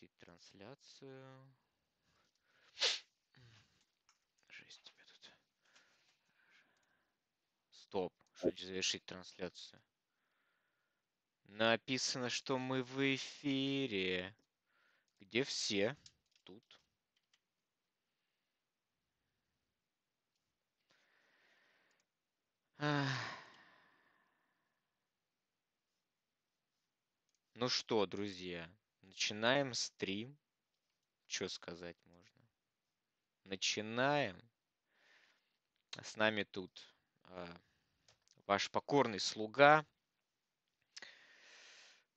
запустить трансляцию. Жесть тебе тут. Стоп. Что завершить трансляцию? Написано, что мы в эфире. Где все? Тут. Ну что, друзья, начинаем стрим. Что сказать можно? Начинаем. С нами тут э, ваш покорный слуга,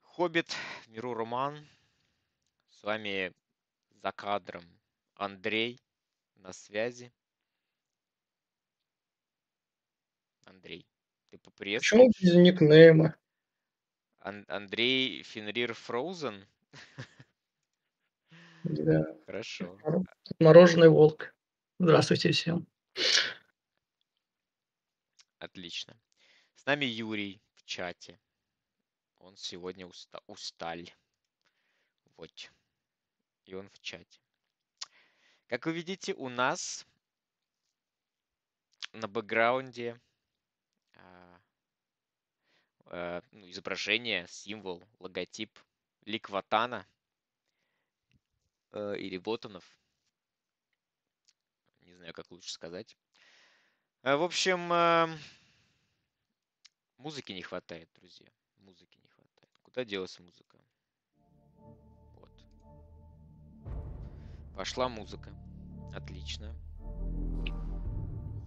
Хоббит, Миру Роман. С вами за кадром Андрей на связи. Андрей, ты поприветствуешь? Почему без никнейма? Ан- Андрей Фенрир Фроузен? Да. Хорошо. Мороженый волк. Здравствуйте всем. Отлично. С нами Юрий в чате. Он сегодня уста- усталь. Вот. И он в чате. Как вы видите, у нас на бэкграунде а, а, ну, изображение, символ, логотип Ликватана э, или Ботанов. Не знаю, как лучше сказать. А, В общем, а, музыки не хватает, друзья. Музыки не хватает. Куда делась музыка? Вот. Пошла музыка. Отлично.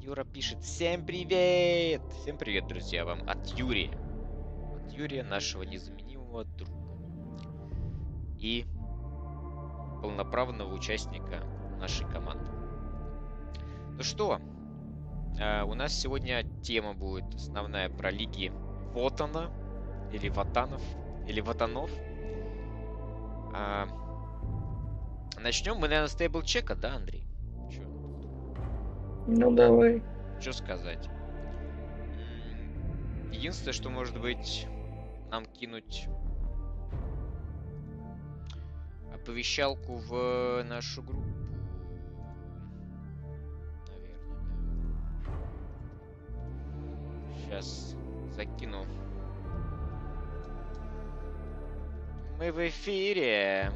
Юра пишет Всем привет! Всем привет, друзья, вам от Юрия. От Юрия, нашего незаменимого друга. И полноправного участника нашей команды. Ну что, а, у нас сегодня тема будет основная про лиги Вотана, или Ватанов, или Ватанов. А, начнем мы, наверное, с тейбл-чека, да, Андрей? Чё? Ну давай. Что сказать? Единственное, что может быть нам кинуть оповещалку в нашу группу. Наверное, да. Сейчас закину. Мы в эфире.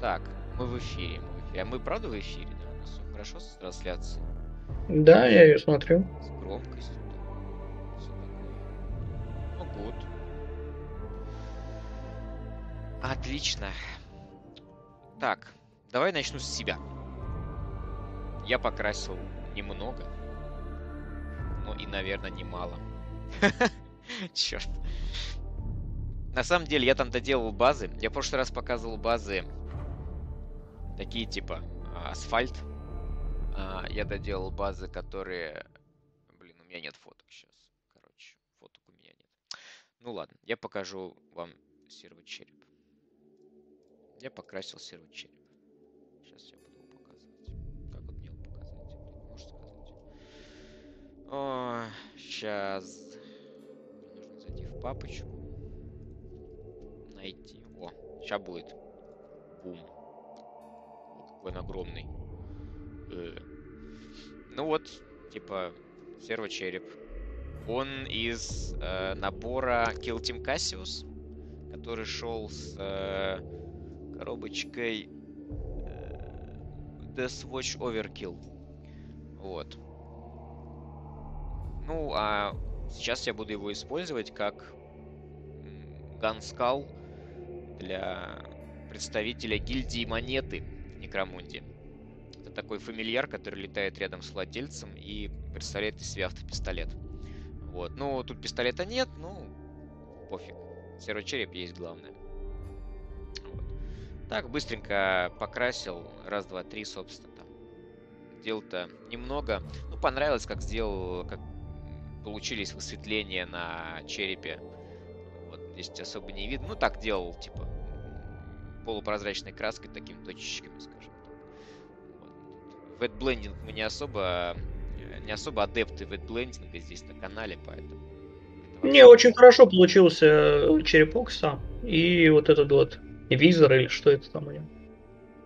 Так, мы в эфире. Мы в эфире. А мы правда в эфире? Да, у нас все хорошо с трансляцией. Да, я ее смотрю. С громкостью. Ну, гуд. Отлично. Так, давай начну с себя. Я покрасил немного, но и, наверное, немало. Черт. На самом деле, я там доделал базы. Я в прошлый раз показывал базы такие типа а, асфальт. А, Я доделал базы, которые... Блин, у меня нет фоток сейчас. Короче, фоток у меня нет. Ну ладно, я покажу вам сервочереп. Я покрасил сервочереп. Сейчас я буду его показывать. Как вот мне его показать? Можешь сказать? сейчас. Мне нужно зайти в папочку. Найти. О, сейчас будет. Бум. О, какой он огромный. Э. Ну вот, типа, сервочереп. Он из э, набора Kill Team Cassius, который шел с э, коробочкой э, Death Watch Overkill. Вот. Ну, а сейчас я буду его использовать как ганскал для представителя гильдии монеты в Некромунде. Это такой фамильяр, который летает рядом с владельцем и представляет из себя автопистолет. Вот. Ну, тут пистолета нет, ну, пофиг. Сервочереп есть главное. Вот. Так, быстренько покрасил. Раз, два, три, собственно, там. Дел-то немного. Ну, понравилось, как сделал, как получились высветления на черепе. Вот здесь особо не видно. Ну, так делал, типа, полупрозрачной краской, такими точечками, скажем так. Вот. Ветблендинг мы не особо, не особо адепты ветблендинга здесь на канале, поэтому это Это Не, очень хорошо получился э, черепок сам. И вот этот вот визор или что это там у него.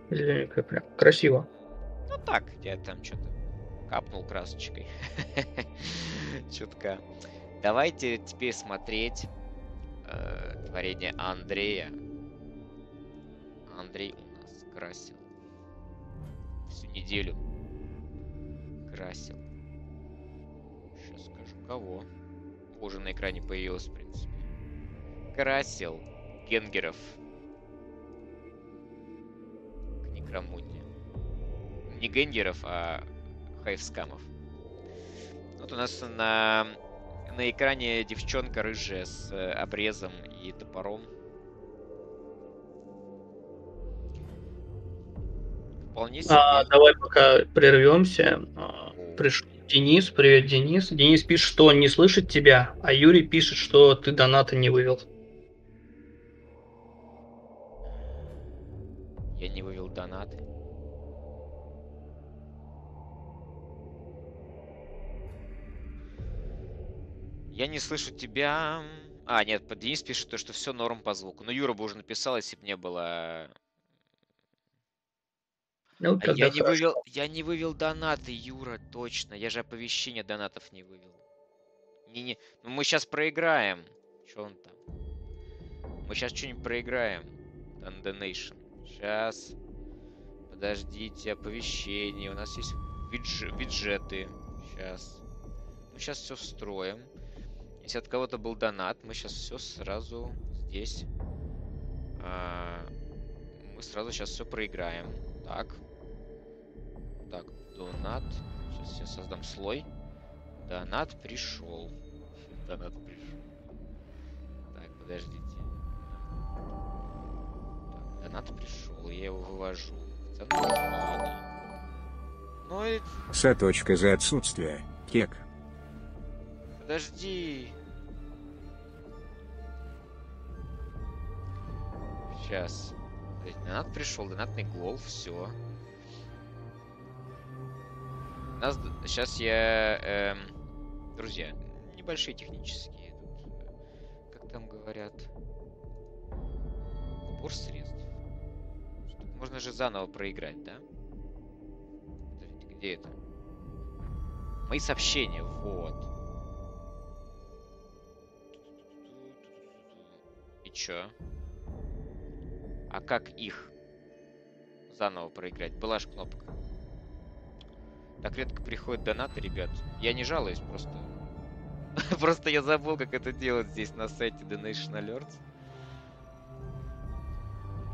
Зелененькое прям. Красиво. Ну так, я там что-то капнул красочкой. Чутка. Давайте теперь смотреть э, творение Андрея. Андрей у нас красил всю неделю. Красил. Сейчас скажу, кого. Уже на экране появилось, в принципе. Красил Генгеров. Некромунде. Не Генгеров, а хайфскамов. Вот у нас на, на экране девчонка рыжая с э, обрезом и топором. Вполне себе. А, давай пока прервемся. А, Пришел Денис. Привет, Денис. Денис пишет, что он не слышит тебя, а Юрий пишет, что ты доната не вывел. Донаты. Я не слышу тебя. А, нет, Денис пишет то, что все норм по звуку. Но Юра бы уже написал, если бы не было. Ну, А я не вывел. Я не вывел донаты, Юра, точно. Я же оповещение донатов не вывел. Не, не. Ну мы сейчас проиграем. Че он там? Мы сейчас что-нибудь проиграем. Дон- Donation. Сейчас. Подождите, оповещение. У нас есть видж- виджеты. Сейчас. Мы сейчас все встроим. Если от кого-то был донат, мы сейчас все сразу здесь. а, мы сразу сейчас все проиграем. Так. Так, донат. Сейчас я создам слой. Донат пришел. Донат пришел. Так, подождите. Так, донат пришел. Я его вывожу. Ну С точка за отсутствие. Кек. Подожди. Сейчас. Донат пришел, донатный гол, все. Нас сейчас я, эм, друзья, небольшие технические тут, э, как там говорят, сбор средств. Можно же заново проиграть, да? Подождите, где это? Мои сообщения, вот. И чё? А как их заново проиграть? Была ж кнопка. Так редко приходят донаты, ребят. Я не жалуюсь, просто... Просто я забыл, как это делать здесь на сайте Donation Alerts.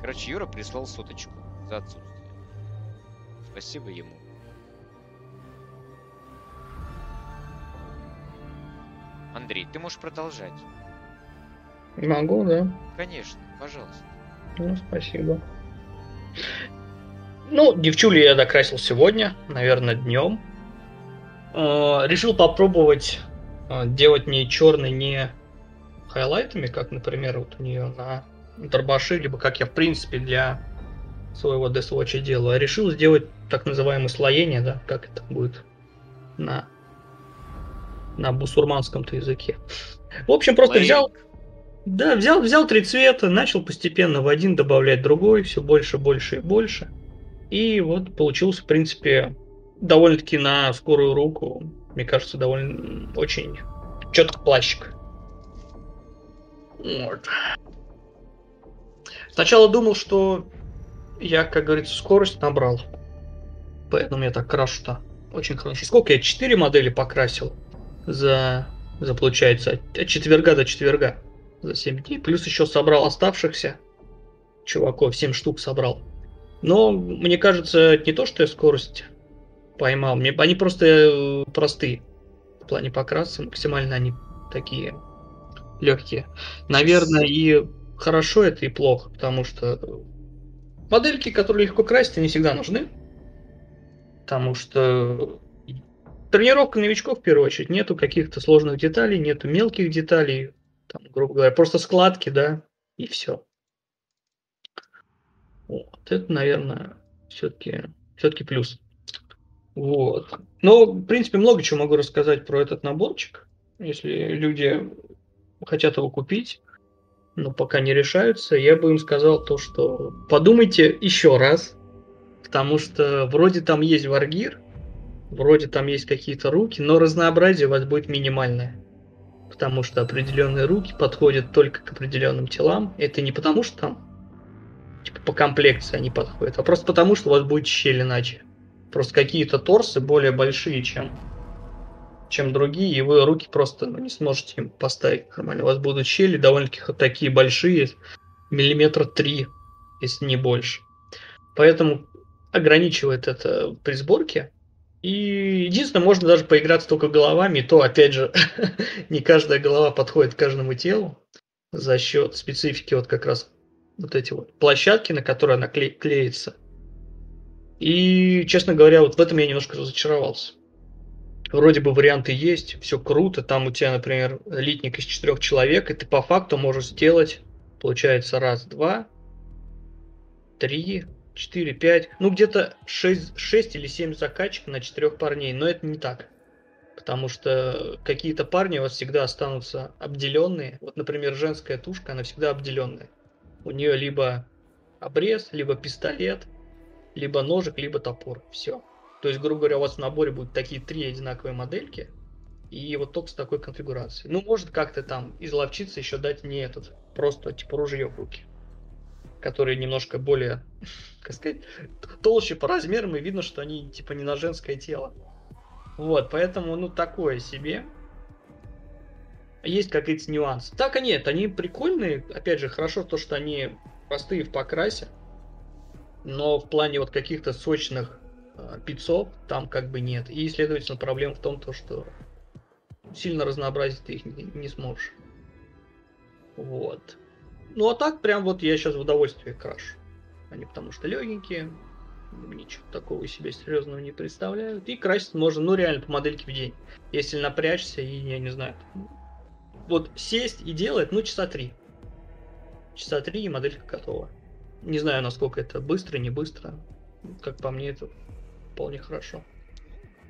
Короче, Юра прислал соточку за отсутствие. Спасибо ему. Андрей, ты можешь продолжать. Могу, да. Конечно, пожалуйста. Ну, спасибо. Ну, девчули я докрасил сегодня, наверное, днем. Э, Решил попробовать э, делать не черный не хайлайтами, как, например, вот у нее на Дробаши, либо как я, в принципе, для своего Deathwatch делаю, а решил сделать так называемое слоение, да, как это будет на, на бусурманском-то языке. В общем, просто взял, Лейк. да, взял, взял три цвета, начал постепенно в один добавлять другой, все больше, больше и больше. И вот получился, в принципе, довольно-таки на скорую руку, мне кажется, довольно очень четко плащик. Вот. Сначала думал, что я, как говорится, скорость набрал. Поэтому я так крашу-то очень хорошо. Сколько я? Четыре модели покрасил за, за получается, от- четверга до четверга за 7 дней. Плюс еще собрал оставшихся чуваков, 7 штук собрал. Но мне кажется, не то, что я скорость поймал, мне, они просто э, простые. В плане покраса максимально они такие легкие. Наверное, и хорошо это, и плохо, потому что модельки, которые легко красить, они всегда нужны. Потому что тренировка новичков, в первую очередь, нету каких-то сложных деталей, нету мелких деталей, там, грубо говоря, просто складки, да, и все. Вот, это, наверное, все-таки все-таки плюс. Вот. Но, в принципе, много чего могу рассказать про этот наборчик. Если люди хотят его купить, но пока не решаются, я бы им сказал то, что подумайте еще раз, потому что вроде там есть варгир, вроде там есть какие-то руки, но разнообразие у вас будет минимальное. Потому что определенные руки подходят только к определенным телам. Это не потому, что там типа по комплекции они подходят, а просто потому, что у вас будет щель иначе. Просто какие-то торсы более большие, чем, чем другие, и вы руки просто ну, не сможете им поставить нормально. У вас будут щели довольно-таки такие большие, миллиметра три, если не больше. Поэтому ограничивает это при сборке. И единственное, можно даже поиграться только головами, и то, опять же, не каждая голова подходит каждому телу за счет специфики вот как раз вот эти вот площадки, на которые она кле- клеится. И, честно говоря, вот в этом я немножко разочаровался. Вроде бы варианты есть, все круто. Там у тебя, например, литник из четырех человек, и ты по факту можешь сделать, получается, раз, два, три, четыре, пять, ну где-то шесть, шесть или семь закачек на четырех парней, но это не так. Потому что какие-то парни у вас всегда останутся обделенные. Вот, например, женская тушка, она всегда обделенная. У нее либо обрез, либо пистолет, либо ножик, либо топор. Все. То есть, грубо говоря, у вас в наборе будут такие три одинаковые модельки. И вот только с такой конфигурацией. Ну, может как-то там изловчиться еще дать не этот. Просто типа ружье в руки. Которые немножко более, как сказать, толще по размерам. И видно, что они типа не на женское тело. Вот, поэтому, ну, такое себе есть какие-то нюансы. Так и нет, они прикольные. Опять же, хорошо то, что они простые в покрасе. Но в плане вот каких-то сочных э, пиццов там как бы нет. И, следовательно, проблема в том, то, что сильно разнообразить ты их не, не сможешь. Вот. Ну а так прям вот я сейчас в удовольствие крашу. Они потому что легенькие, ничего такого из себя серьезного не представляют. И красить можно, ну реально по модельке в день. Если напрячься и, я не знаю, вот сесть и делать, ну, часа три. Часа три и моделька готова. Не знаю, насколько это быстро, не быстро. Как по мне, это вполне хорошо.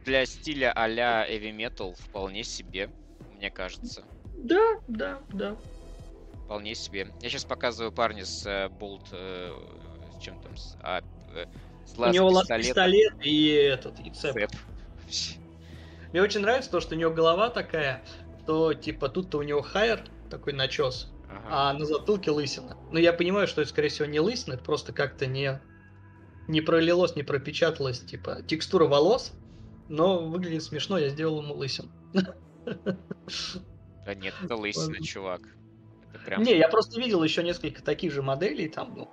Для стиля а-ля heavy metal вполне себе, мне кажется. Да, да, да. Вполне себе. Я сейчас показываю парня с э, болт... Э, с чем там? С, а, э, с у него лаз пистолет и этот, и цеп. цеп. Мне очень нравится то, что у него голова такая, что типа тут-то у него хайер, такой начес, ага. а на затылке лысина. Но я понимаю, что это, скорее всего, не лысина, это просто как-то не, не пролилось, не пропечаталось, типа, текстура волос, но выглядит смешно, я сделал ему лысин. Да нет, это лысина, чувак. Это прям... Не, я просто видел еще несколько таких же моделей, там, ну,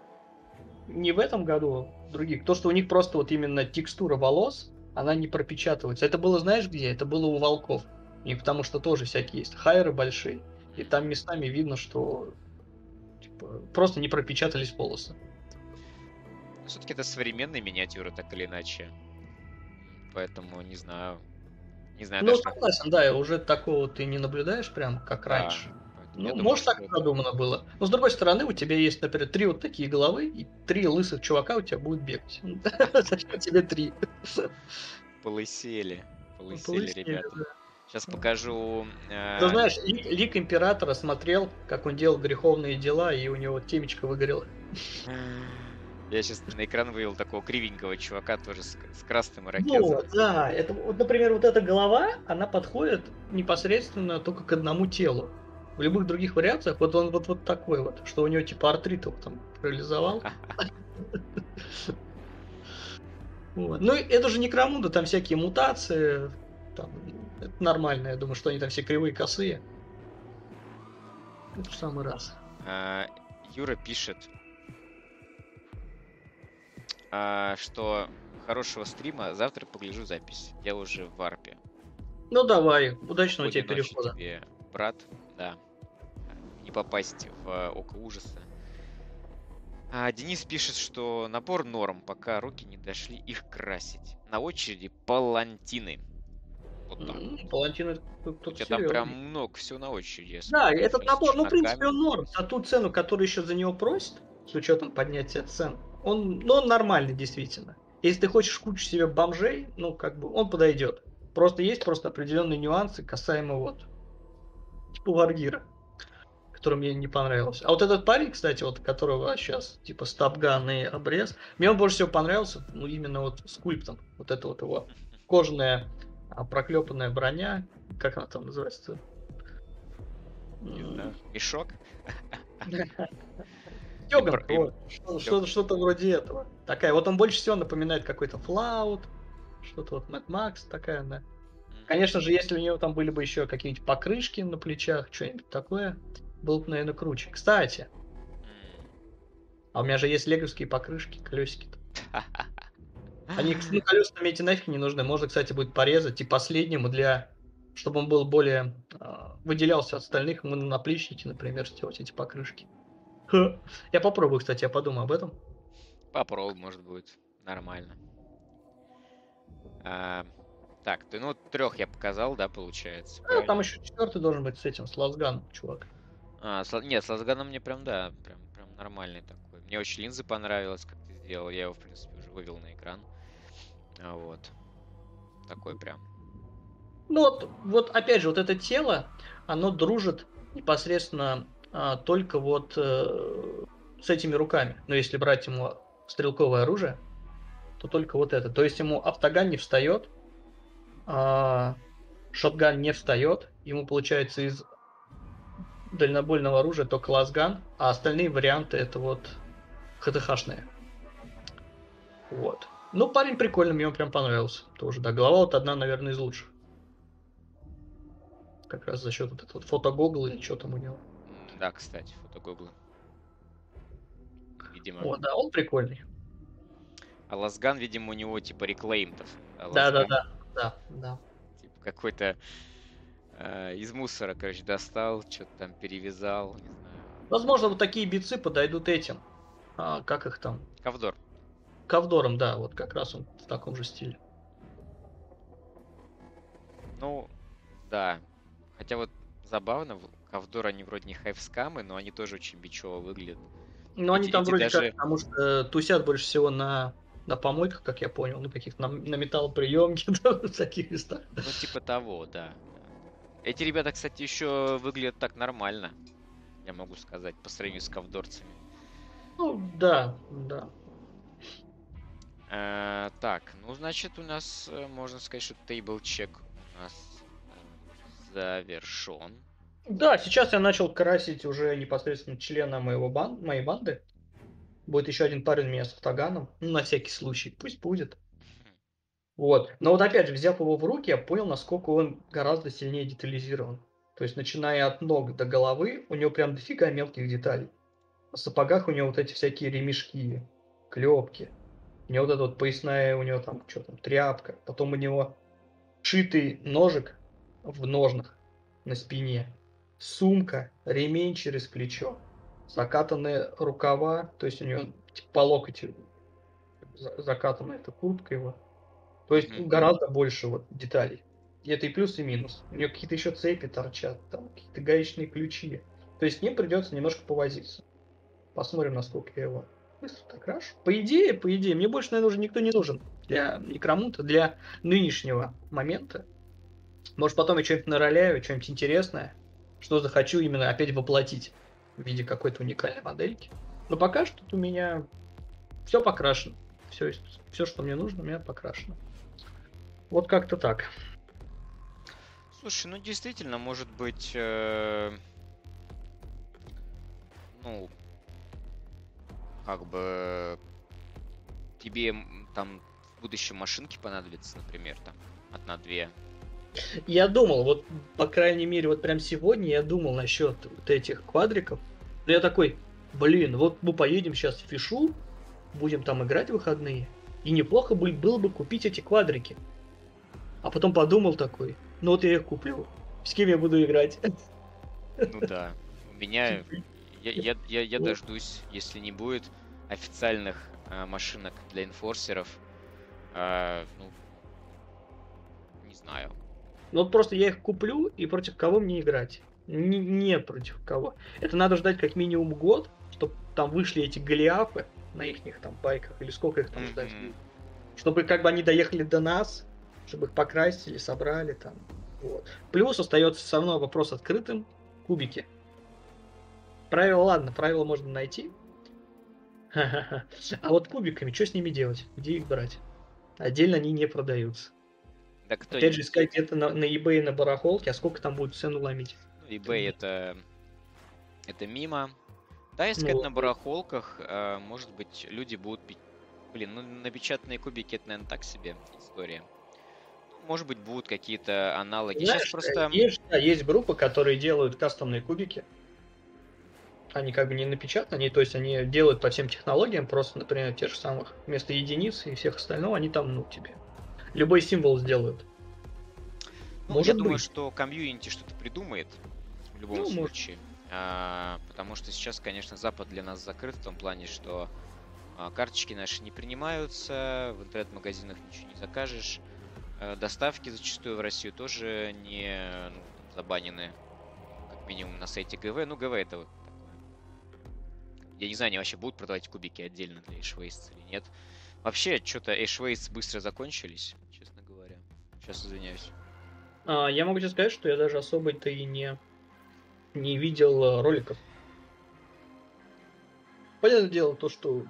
не в этом году, других. То, что у них просто вот именно текстура волос, она не пропечатывается. Это было, знаешь где? Это было у волков. И потому что тоже всякие есть хайеры большие. И там местами видно, что типа, просто не пропечатались волосы. Все-таки это современные миниатюры, так или иначе. Поэтому не знаю. Не знаю, ну, даже согласен, да, уже такого ты не наблюдаешь прям как да. раньше. Ну, думаю, может, так продумано было. Но с другой стороны, у тебя есть, например, три вот такие головы, и три лысых чувака у тебя будут бегать. Зачем тебе три? Полысели. Полысели, ребята. Сейчас покажу. Э... Ты знаешь, лик императора смотрел, как он делал греховные дела, и у него темечко выгорело. Я сейчас на экран вывел такого кривенького чувака тоже с, с красным ирокезом. Ну, да, это вот, например, вот эта голова, она подходит непосредственно только к одному телу. В любых других вариациях вот он вот, вот такой вот, что у него типа артрит его там парализовал. Вот. Ну, это же не Крамунда, там всякие мутации, там это нормально, я думаю, что они там все кривые, косые. Это в самый раз. А, Юра пишет, что хорошего стрима, завтра погляжу запись. Я уже в варпе. Ну давай, удачного тебе перехода. Тебе, брат, да. Не попасть в око ужаса. А, Денис пишет, что набор норм, пока руки не дошли их красить. На очереди палантины. Вот так. Палантин У тебя там прям много всего на очереди. Да, этот набор, ну, в принципе, он норм. За ту цену, которую еще за него просят, с учетом поднятия цен, он, ну, он нормальный, действительно. Если ты хочешь кучу себе бомжей, ну, как бы, он подойдет. Просто есть просто определенные нюансы касаемо вот, типа Варгира. который мне не понравился. А вот этот парень, кстати, вот которого сейчас типа стапган и обрез, мне он больше всего понравился, ну именно вот скульптом, вот это вот его кожаная а, проклепанная броня, как она там называется? Не знаю. Мешок? И- вот, что- что- что-то вроде этого. Такая, вот он больше всего напоминает какой-то Флаут, что-то вот Mad Max такая, да. М. Конечно же, если у него там были бы еще какие-нибудь покрышки на плечах, что-нибудь такое, было бы, наверное, круче. Кстати, а у меня же есть леговские покрышки, колесики-то. Они, ну, колеса мне эти нафиг не нужны. Можно, кстати, будет порезать и последнему для... Чтобы он был более... а, выделялся от остальных, ему на наплечники, например, сделать эти покрышки. Я попробую, кстати, я подумаю об этом. Попробуй, может будет нормально. А, так, ты ну трех я показал, да, получается? А, там еще четвертый должен быть с этим, с лазганом, чувак. А, с, нет, с Лазганом мне прям, да, прям, прям нормальный такой. Мне очень линзы понравилось, как ты сделал. Я его, в принципе, уже вывел на экран. А, вот. Такой прям. Ну вот, вот опять же, вот это тело, оно дружит непосредственно а, только вот э, с этими руками. Но если брать ему стрелковое оружие, то только вот это. То есть ему автоган не встает, а, шотган не встает, ему получается из дальнобойного оружия только лазган, а остальные варианты это вот ХТХшные. Вот. Ну, парень прикольный, мне он прям понравился. Тоже, да. Голова вот одна, наверное, из лучших. Как раз за счет вот этого фотогогла или что там у него. Да, кстати, фотогоглы. Видимо. О, да, он прикольный. А Лазган, видимо, у него типа реклеймтов. А Да, да, да, да, да. Типа какой-то э, из мусора, короче, достал, что-то там перевязал, не знаю. Возможно, вот такие бицы подойдут этим. А, как их там? Ковдор. Ковдором, да, вот как раз он в таком же стиле. Ну, да. Хотя вот забавно, Ковдор они вроде не хайфскамы, но они тоже очень бичево выглядят. Но они Эти- там эти вроде даже- как, потому что э, тусят больше всего на, на помойках, как я понял, ну каких на, на металлоприемке, да, в таких местах. Ну, типа того, да. Эти ребята, кстати, еще выглядят так нормально. Я могу сказать, по сравнению с ковдорцами. Ну, да, да. Э, так, ну, значит, у нас, э, можно сказать, что тейбл чек у нас завершен. Да, сейчас я начал красить уже непосредственно члена моего бан... моей банды. Будет еще один парень у меня с автоганом. Ну, на всякий случай. Пусть будет. Вот. Но вот опять же, взяв его в руки, я понял, насколько он гораздо сильнее детализирован. То есть, начиная от ног до головы, у него прям дофига мелких деталей. На сапогах у него вот эти всякие ремешки, клепки. У него вот эта вот поясная, у него там, что там, тряпка. Потом у него шитый ножик в ножнах на спине. Сумка, ремень через плечо. Закатанные рукава, то есть у него типа, по локоть за- закатана эта куртка его. То есть Мгм. гораздо больше вот деталей. И это и плюс, и минус. У него какие-то еще цепи торчат, там какие-то гаечные ключи. То есть ним придется немножко повозиться. Посмотрим, насколько я его быстро так крашу. По идее, по идее, мне больше, наверное, уже никто не нужен для некромунта, для нынешнего момента. Может, потом я что-нибудь нароляю, что-нибудь интересное, что захочу именно опять воплотить в виде какой-то уникальной модельки. Но пока что у меня все покрашено. Все, все, что мне нужно, у меня покрашено. Вот как-то так. Слушай, ну действительно, может быть, э, ну, как бы тебе там в будущем машинки понадобятся, например, там одна-две. Я думал, вот, по крайней мере, вот прям сегодня я думал насчет вот этих квадриков. Я такой, блин, вот мы поедем сейчас в Фишу, будем там играть в выходные, и неплохо бы было бы купить эти квадрики. А потом подумал такой, ну вот я их куплю, с кем я буду играть? Ну да, у меня, я, я, я, я дождусь, если не будет официальных э, машинок для инфорсеров, э, ну, не знаю. Ну вот просто я их куплю, и против кого мне играть? Не, не против кого. Это надо ждать как минимум год, чтобы там вышли эти голиафы на их там байках, или сколько их там ждать. Чтобы как бы они доехали до нас, чтобы их покрасили, собрали там. Вот. Плюс остается все равно вопрос открытым. Кубики. правила, ладно, правила можно найти. А вот кубиками, что с ними делать? Где их брать? Отдельно они не продаются. Да кто Опять же, искать где-то на, на eBay, на барахолке, а сколько там будет цену ломить? Ну, eBay это... Это мимо. Да, искать Ну, на барахолках, э, может быть, люди будут... пи- Блин, ну напечатанные кубики это, наверное, так себе история. Может быть, будут какие-то аналоги. Сейчас Знаешь, просто... есть, да, есть группы, которые делают кастомные кубики. Они как бы не напечатаны, они, то есть они делают по всем технологиям, просто, например, тех же самых вместо единиц и всех остального, они там, ну, тебе любой символ сделают. Ну, Может я думаю, быть. что комьюнити что-то придумает в любом Ну, может. случае. А, потому что сейчас, конечно, Запад для нас закрыт в том плане, что а, карточки наши не принимаются, в интернет-магазинах ничего не закажешь. э, доставки зачастую в Россию тоже не ну, там, забанены, как минимум на сайте ГВ. Ну, ГВ это вот такое. Я не знаю, они вообще будут продавать кубики отдельно для Эшвейс или нет. Вообще, что-то Эшвейс быстро закончились, честно говоря. Сейчас извиняюсь. А, я могу тебе сказать, что я даже особо-то и не, не видел э, роликов. Понятное дело, то, что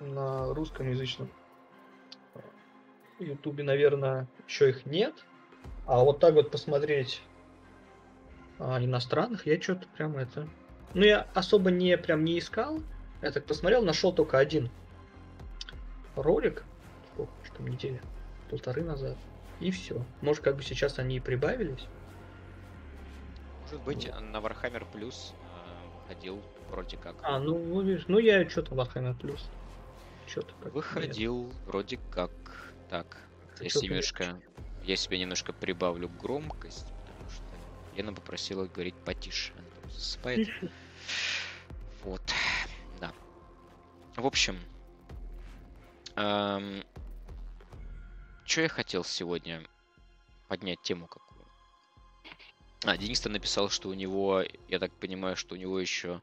на русскоязычном э, ютубе, наверное, еще их нет. А вот так вот посмотреть а, иностранных, я что-то прям это... Ну, я особо не прям не искал. Я так посмотрел, нашел только один ролик. Сколько, что недели? Полторы назад. И все. Может, как бы сейчас они и прибавились. Может быть, на Warhammer Plus э, выходил вроде как. А, ну, ну, видишь, ну я что-то Warhammer Plus. Что-то как Выходил вроде как. Так, я себе немножко, я себе немножко прибавлю громкость, потому что Лена попросила говорить потише. Она там засыпает. Вот, да. В общем, что я хотел сегодня поднять тему какую? А, Денис-то написал, что у него, я так понимаю, что у него еще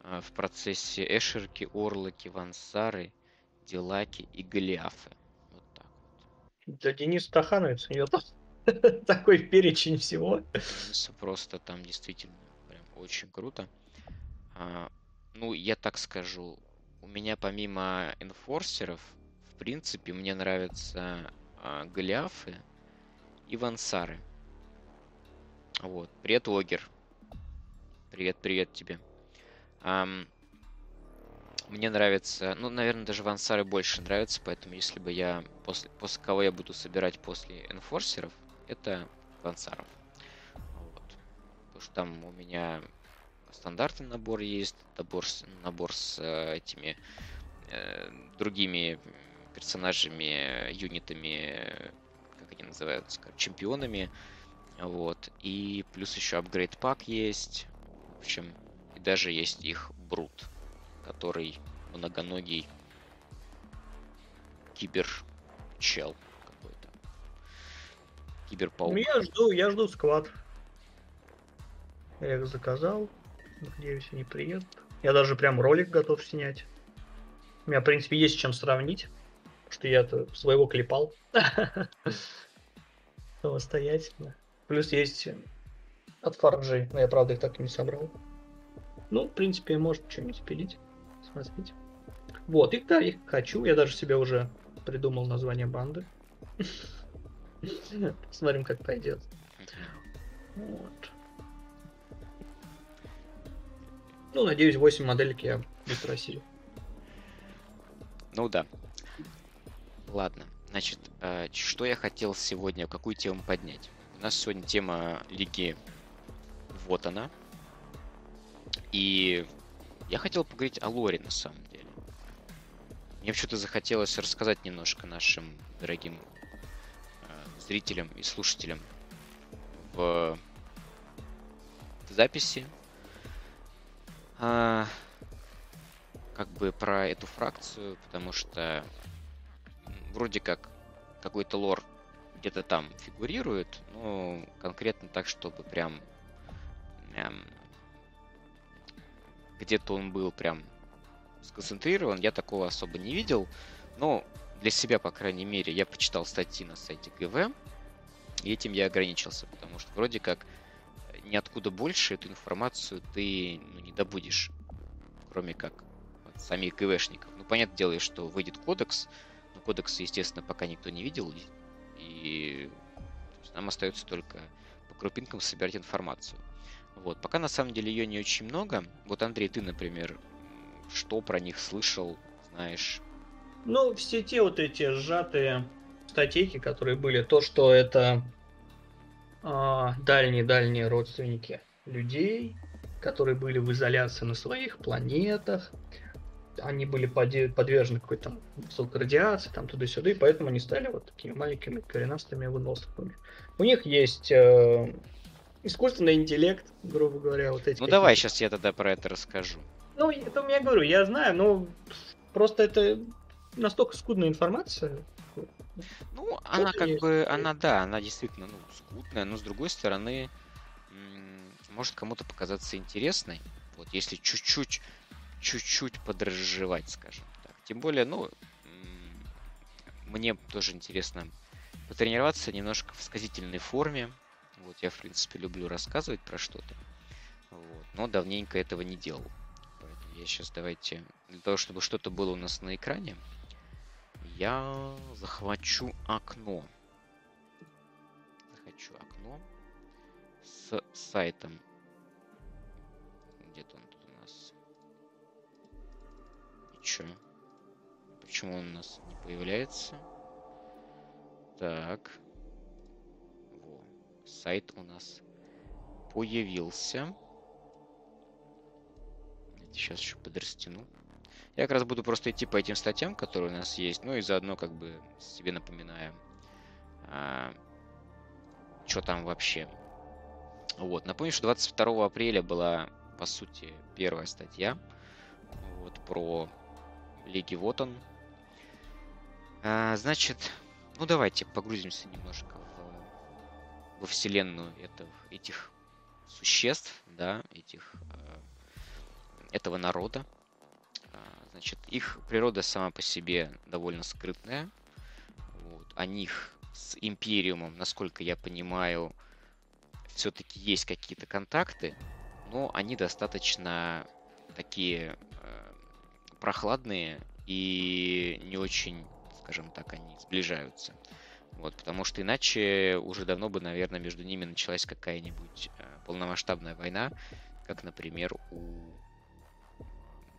а, в процессе Эшерки, Орлоки, Вансары, Дилаки и Голиафы. Вот так вот. Да Денис Тахановец, у него там такой перечень всего. Дениса просто там действительно прям очень круто. А, ну, я так скажу, у меня помимо энфорсеров, в принципе, мне нравятся а, Голиафы и Вансары. Вот. Привет, Логер. Привет, привет тебе. Ам, мне нравится, ну, наверное, даже Вансары больше нравятся, поэтому если бы я, после, после кого я буду собирать после энфорсеров, это Вансаров. Вот. Потому что там у меня стандартный набор есть, набор набор с э, этими э, другими персонажами, юнитами, как они называются, чемпионами. Вот. И плюс еще апгрейд пак есть. В общем, и даже есть их брут, который многоногий кибер чел какой-то. Киберпаук. Ну, я жду, я жду сквад. Я их заказал. Надеюсь, они приедут. Я даже прям ролик готов снять. У меня, в принципе, есть чем сравнить. Что я-то своего клепал. Самостоятельно. Плюс есть от Фарджи, но я, правда, их так и не собрал. Ну, в принципе, может что-нибудь пилить. Смотрите. Вот, их, да, их хочу. Я даже себе уже придумал название банды. Посмотрим, как пойдет. Вот. Ну, надеюсь, 8 моделек я быстро осилю. Ну да. Ладно. Значит, э, что я хотел сегодня, какую тему поднять? У нас сегодня тема лиги. Вот она. И я хотел поговорить о лоре на самом деле. Мне что-то захотелось рассказать немножко нашим дорогим э, зрителям и слушателям в записи. А, как бы про эту фракцию, потому что вроде как какой-то лор где-то там фигурирует, но конкретно так, чтобы прям эм, где-то он был прям сконцентрирован, я такого особо не видел. Но для себя, по крайней мере, я почитал статьи на сайте ГВ, и этим я ограничился, потому что вроде как ниоткуда больше эту информацию ты ну, не добудешь, кроме как от самих ГВшников. Ну, понятное дело, что выйдет кодекс, но кодекс, естественно, пока никто не видел, и нам остается только по крупинкам собирать информацию. Вот. Пока на самом деле ее не очень много. Вот, Андрей, ты, например, что про них слышал, знаешь? Ну, все те вот эти сжатые статейки, которые были, то, что это дальние-дальние родственники людей, которые были в изоляции на своих планетах, они были подвержены какой-то высокой радиации, там туда-сюда, и поэтому они стали вот такими маленькими коренастыми выносливыми. У них есть э, искусственный интеллект, грубо говоря, вот эти. Ну давай сейчас я тогда про это расскажу. Ну, это я говорю, я знаю, но просто это настолько скудная информация. Ну, она как есть. бы, она да, она действительно ну, скудная, но с другой стороны, может кому-то показаться интересной. Вот, если чуть-чуть, чуть-чуть подразжевать, скажем так. Тем более, ну, мне тоже интересно потренироваться немножко в сказительной форме. Вот, я, в принципе, люблю рассказывать про что-то. Вот, но давненько этого не делал. Поэтому я сейчас давайте, для того, чтобы что-то было у нас на экране, я захвачу окно. Захочу окно с сайтом. Где-то он тут у нас. И чё? Почему он у нас не появляется? Так. Во. Сайт у нас появился. Сейчас еще подрастяну. Я как раз буду просто идти по этим статьям, которые у нас есть, ну и заодно как бы себе напоминаю, а, что там вообще. Вот, напомню, что 22 апреля была, по сути, первая статья вот, про Лиги Вот он. А, значит, ну давайте погрузимся немножко в, во вселенную этого, этих существ, да, этих, а, этого народа. Значит, их природа сама по себе довольно скрытная. Вот. О них с Империумом, насколько я понимаю, все-таки есть какие-то контакты, но они достаточно такие э, прохладные и не очень, скажем так, они сближаются. Вот, потому что иначе уже давно бы, наверное, между ними началась какая-нибудь э, полномасштабная война, как, например, у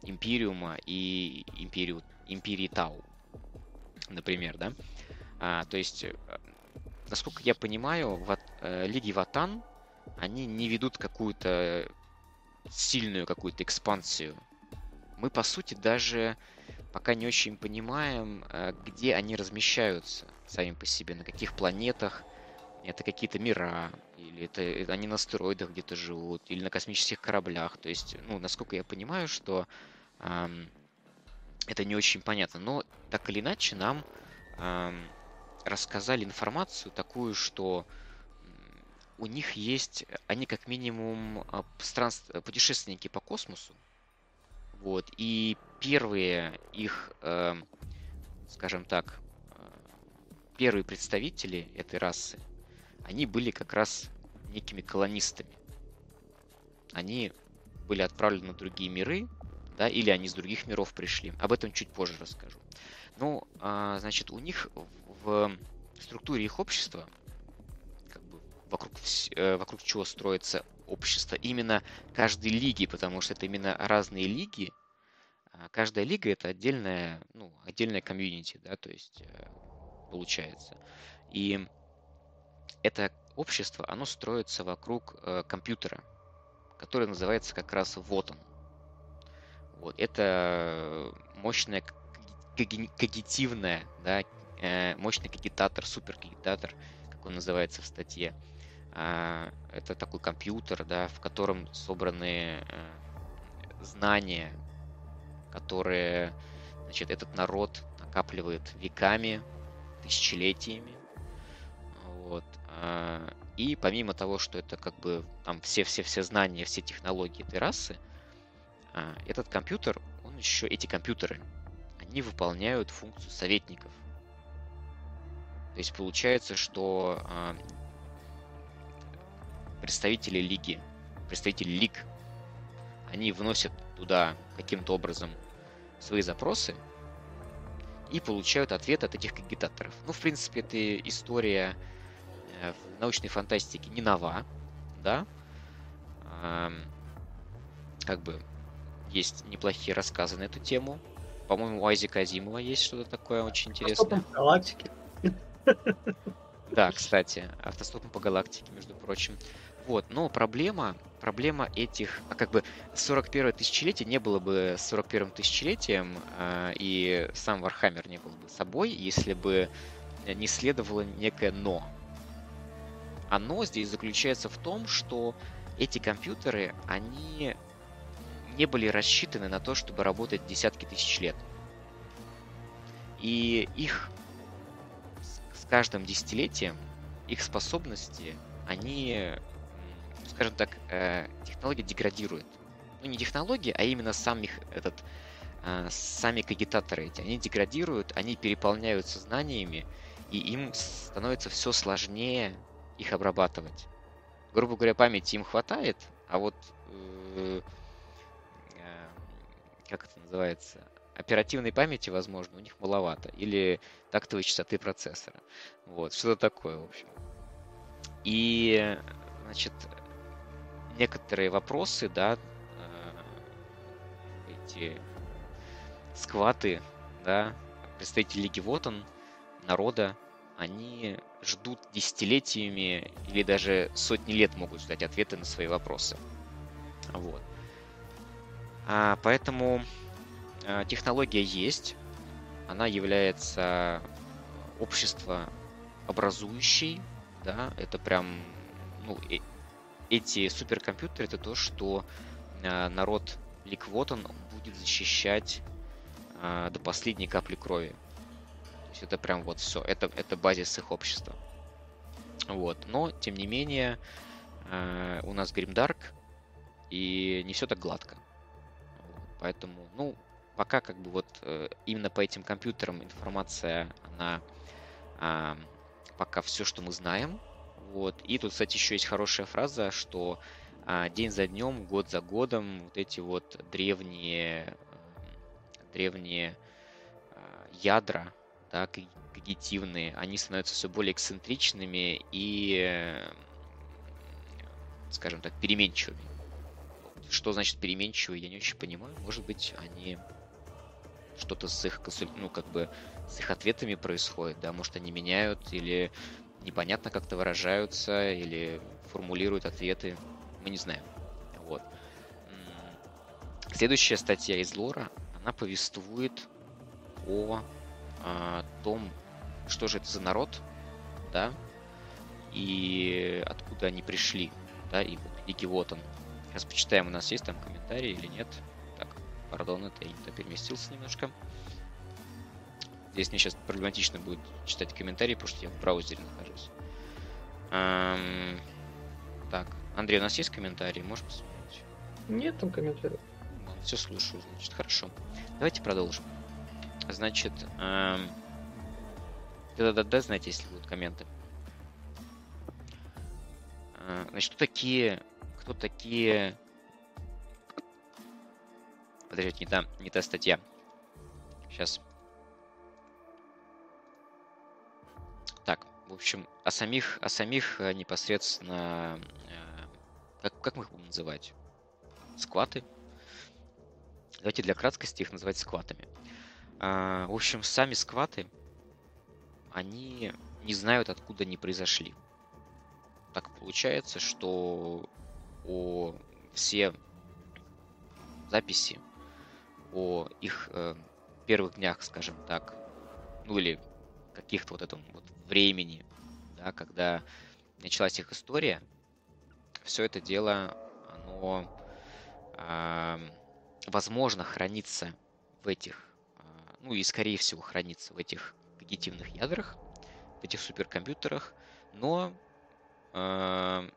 Империума и Империю, Империи Тау, например, да. А, то есть, э, насколько я понимаю, в э, Лиги Ватан они не ведут какую-то сильную какую-то экспансию. Мы, по сути, даже пока не очень понимаем, э, где они размещаются сами по себе, на каких планетах. Это какие-то мира, или это они на астероидах где-то живут, или на космических кораблях. То есть, ну, насколько я понимаю, что эм, это не очень понятно. Но так или иначе нам эм, рассказали информацию такую, что у них есть, они как минимум а, странств, путешественники по космосу. Вот. И первые их, э, скажем так, э, первые представители этой расы, они были как раз некими колонистами. Они были отправлены на другие миры, да, или они с других миров пришли. Об этом чуть позже расскажу. Ну, а, значит, у них в структуре их общества, как бы вокруг, э, вокруг чего строится общество, именно каждой лиги, потому что это именно разные лиги. А каждая лига это отдельная, ну, отдельная комьюнити, да, то есть э, получается. И это общество, оно строится вокруг э, компьютера, который называется как раз вот он. Вот, это мощная когитивная, да, э, мощный когитатор, суперкогитатор, как он называется в статье. А, это такой компьютер, да, в котором собраны э, знания, которые, значит, этот народ накапливает веками, тысячелетиями. Вот. А, и помимо того, что это как бы там все-все-все знания, все технологии этой расы, а, этот компьютер, он еще, эти компьютеры, они выполняют функцию советников. То есть получается, что а, представители лиги, представители лиг, они вносят туда каким-то образом свои запросы и получают ответ от этих агитаторов. Ну, в принципе, это история в научной фантастике не нова, да, как бы есть неплохие рассказы на эту тему. По-моему, у Айзека Азимова есть что-то такое очень интересное. Автостопом по галактике. Да, кстати, автостопом по галактике, между прочим. Вот, но проблема, проблема этих, а как бы 41 тысячелетие не было бы 41 тысячелетием, э, и сам Вархаммер не был бы собой, если бы не следовало некое «но». А «но» здесь заключается в том, что эти компьютеры, они не были рассчитаны на то, чтобы работать десятки тысяч лет. И их с каждым десятилетием, их способности, они, скажем так, э, технологии деградируют. Ну, не технологии, а именно сам их, этот, э, сами кагитаторы эти. Они деградируют, они переполняются знаниями, и им становится все сложнее их обрабатывать. Грубо говоря, памяти им хватает, а вот э, как это называется, оперативной памяти, возможно, у них маловато. Или тактовой частоты процессора. Вот, что-то такое, в общем. И, значит, некоторые вопросы, да, э, эти скваты, да, представители Лиги народа, они ждут десятилетиями или даже сотни лет могут ждать ответы на свои вопросы. Вот. А, поэтому а, технология есть, она является общество образующей, да, это прям, ну, э, эти суперкомпьютеры это то, что а, народ Ликвотон будет защищать а, до последней капли крови. Есть это прям вот все, это, это базис их общества. Вот, но, тем не менее, а, у нас Гримдарк, и не все так гладко. Поэтому, ну, пока как бы вот э, именно по этим компьютерам информация, она э, пока все, что мы знаем. Вот. И тут, кстати, еще есть хорошая фраза, что э, день за днем, год за годом вот эти вот древние, э, древние э, ядра, да, когнитивные, они становятся все более эксцентричными и, э, скажем так, переменчивыми. Что значит переменчивый, я не очень понимаю. Может быть, они что-то с их ну, как бы с их ответами происходит, да, может, они меняют или непонятно как-то выражаются, или формулируют ответы, мы не знаем. Вот. Следующая статья из лора, она повествует о, о том, что же это за народ, да, и откуда они пришли, да, и вот Лиги Вотан, Сейчас почитаем, у нас есть там комментарии или нет. Так, пардон, это я не то переместился немножко. Здесь мне сейчас проблематично будет читать комментарии, потому что я в браузере нахожусь. Эм... Так, Андрей, у нас есть комментарии? Можешь посмотреть? Нет там комментариев. Все слушаю, значит, хорошо. Давайте продолжим. Значит, эм... да-да-да, знаете, если будут комменты. Э, значит, кто такие кто такие... Подождите, не та, не та статья. Сейчас. Так, в общем, о самих, о самих э, непосредственно... Э, как, как мы их будем называть? Скваты? Давайте для краткости их называть скватами. А, в общем, сами скваты, они не знают, откуда они произошли. Так получается, что о все записи о их э, первых днях, скажем так, ну или каких-то вот этом вот времени, да, когда началась их история, все это дело, оно э, возможно хранится в этих, ну и скорее всего хранится в этих когнитивных ядрах, в этих суперкомпьютерах, но э,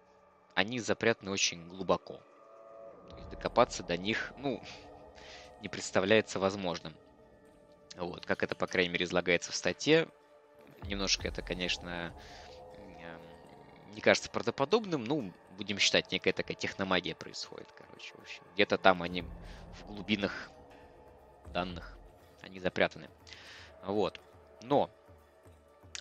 они запрятаны очень глубоко. То докопаться до них, ну, не представляется возможным. Вот, как это, по крайней мере, излагается в статье. Немножко это, конечно, не кажется правдоподобным. Ну, будем считать, некая такая техномагия происходит, короче, в общем. Где-то там они в глубинах данных, они запрятаны. Вот. Но,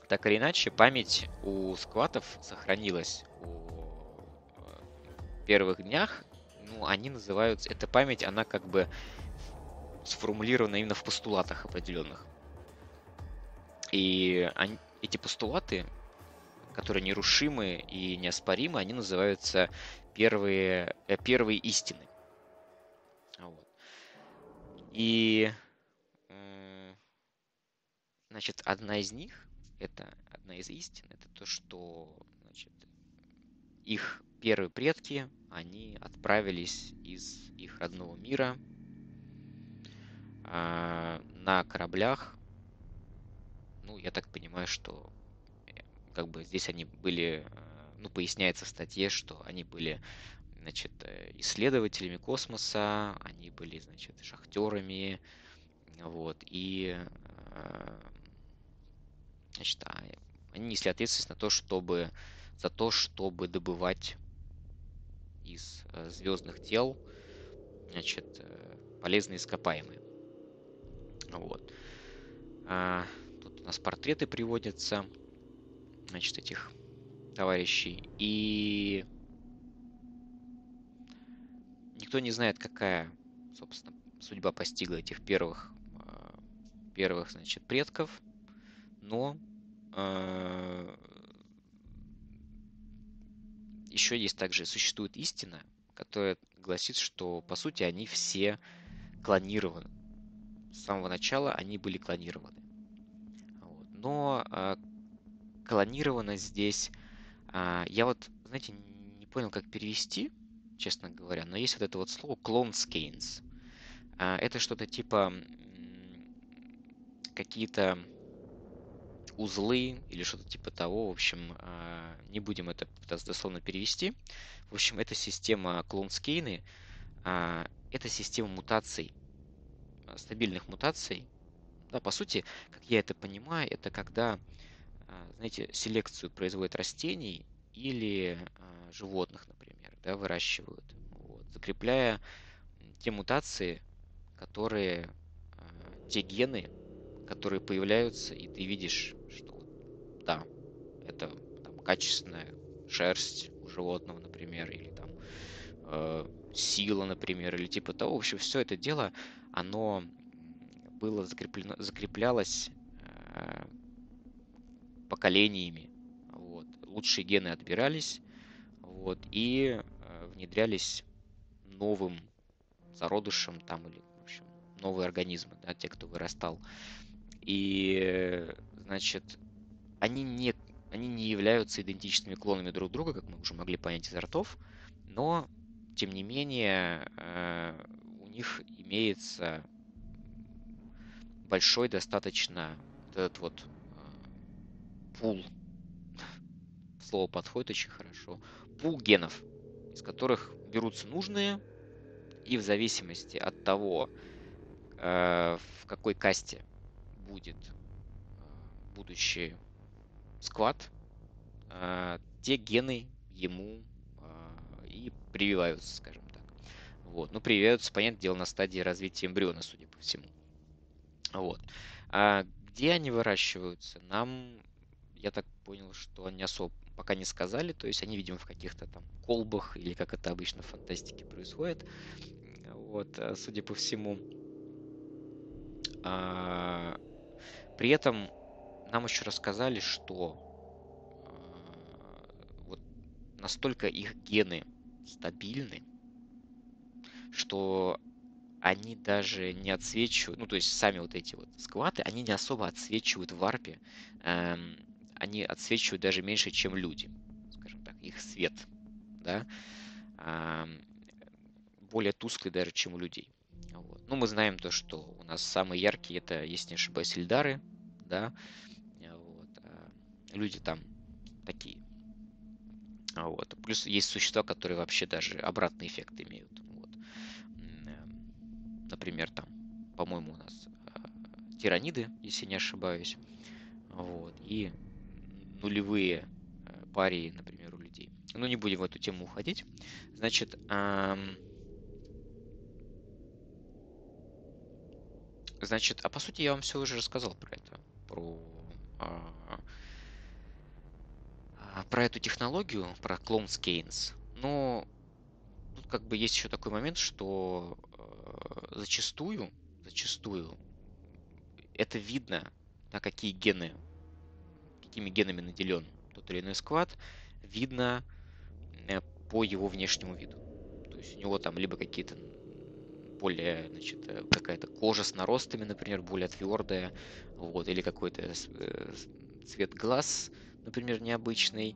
так или иначе, память у скватов сохранилась о э, первых днях. Ну, они называются... Эта память, она как бы сформулирована именно в постулатах определенных. И они, эти постулаты, которые нерушимы и неоспоримы, они называются первые, э, первые истины. Вот. И значит, одна из них, это одна из истин, это то, что значит, их первые предки, они отправились из их родного мира э, на кораблях. Ну, я так понимаю, что э, как бы здесь они были, э, ну, поясняется в статье, что они были, значит, э, исследователями космоса, они были, значит, шахтерами, вот, и, значит, а, они несли ответственность на то, чтобы, за то, чтобы добывать из звездных тел, значит, полезные ископаемые. Вот. А, нас портреты приводятся, значит, этих товарищей. И никто не знает, какая, собственно, судьба постигла этих первых, а, первых, значит, предков. Но э, еще есть также, существует истина, которая гласит, что, по сути, они все клонированы. С самого начала они были клонированы. Но э, клонировано здесь... Э, я вот, знаете, не понял, как перевести, честно говоря, но есть вот это вот слово clone Э, это что-то типа какие-то узлы или что-то типа того. В общем, э, не будем это дословно перевести. В общем, эта система клонскейны, э, это система мутаций, стабильных мутаций, да, по сути, как я это понимаю, это когда, а, знаете, селекцию производят растений или а, животных, например, да, выращивают, вот, закрепляя те мутации, которые, а, те гены, которые появляются, и ты видишь, да, это там, качественная шерсть у животного, например, или там э, сила, например, или типа того. В общем, все это дело, оно было закреплено, закреплялось э, поколениями. Вот. Лучшие гены отбирались вот, и э, внедрялись новым зародышем там или в общем, новые организмы, да, те, кто вырастал. И, значит, они не, они не являются идентичными клонами друг друга, как мы уже могли понять из ртов, но, тем не менее, э, у них имеется большой достаточно этот вот э, пул, слово подходит очень хорошо, пул генов, из которых берутся нужные, и в зависимости от того, э, в какой касте будет будущий сквад, те гены ему и прививаются, скажем так. Вот. Ну, прививаются, понятное дело, на стадии развития эмбриона, судя по всему. Вот. А где они выращиваются, нам, я так понял, что они особо пока не сказали, то есть они, видимо, в каких-то там колбах или как это обычно в фантастике происходит. Вот, а, судя по всему. А, при этом нам еще рассказали, что а, вот настолько их гены стабильны, что они даже не отсвечивают, ну, то есть сами вот эти вот скваты, они не особо отсвечивают в варпе. Эм, они отсвечивают даже меньше, чем люди, скажем так, их свет, да, эм, более тусклый даже, чем у людей. Вот. Ну, мы знаем то, что у нас самые яркие, это, если не ошибаюсь, Эльдары, да, люди там такие. Вот. Плюс есть существа, которые вообще даже обратный эффект имеют например, там, по-моему, у нас э, тираниды, если не ошибаюсь, вот, и нулевые э, парии, например, у людей. ну, не будем в эту тему уходить. Значит, ам, значит, а по сути я вам все уже рассказал про это, про а, а, про эту технологию, про клон Кейнс. Но тут как бы есть еще такой момент, что э, зачастую, зачастую это видно, на какие гены, какими генами наделен тот или иной склад, видно э, по его внешнему виду. То есть у него там либо какие-то более, значит, э, какая-то кожа с наростами, например, более твердая, вот, или какой-то цвет глаз, например, необычный,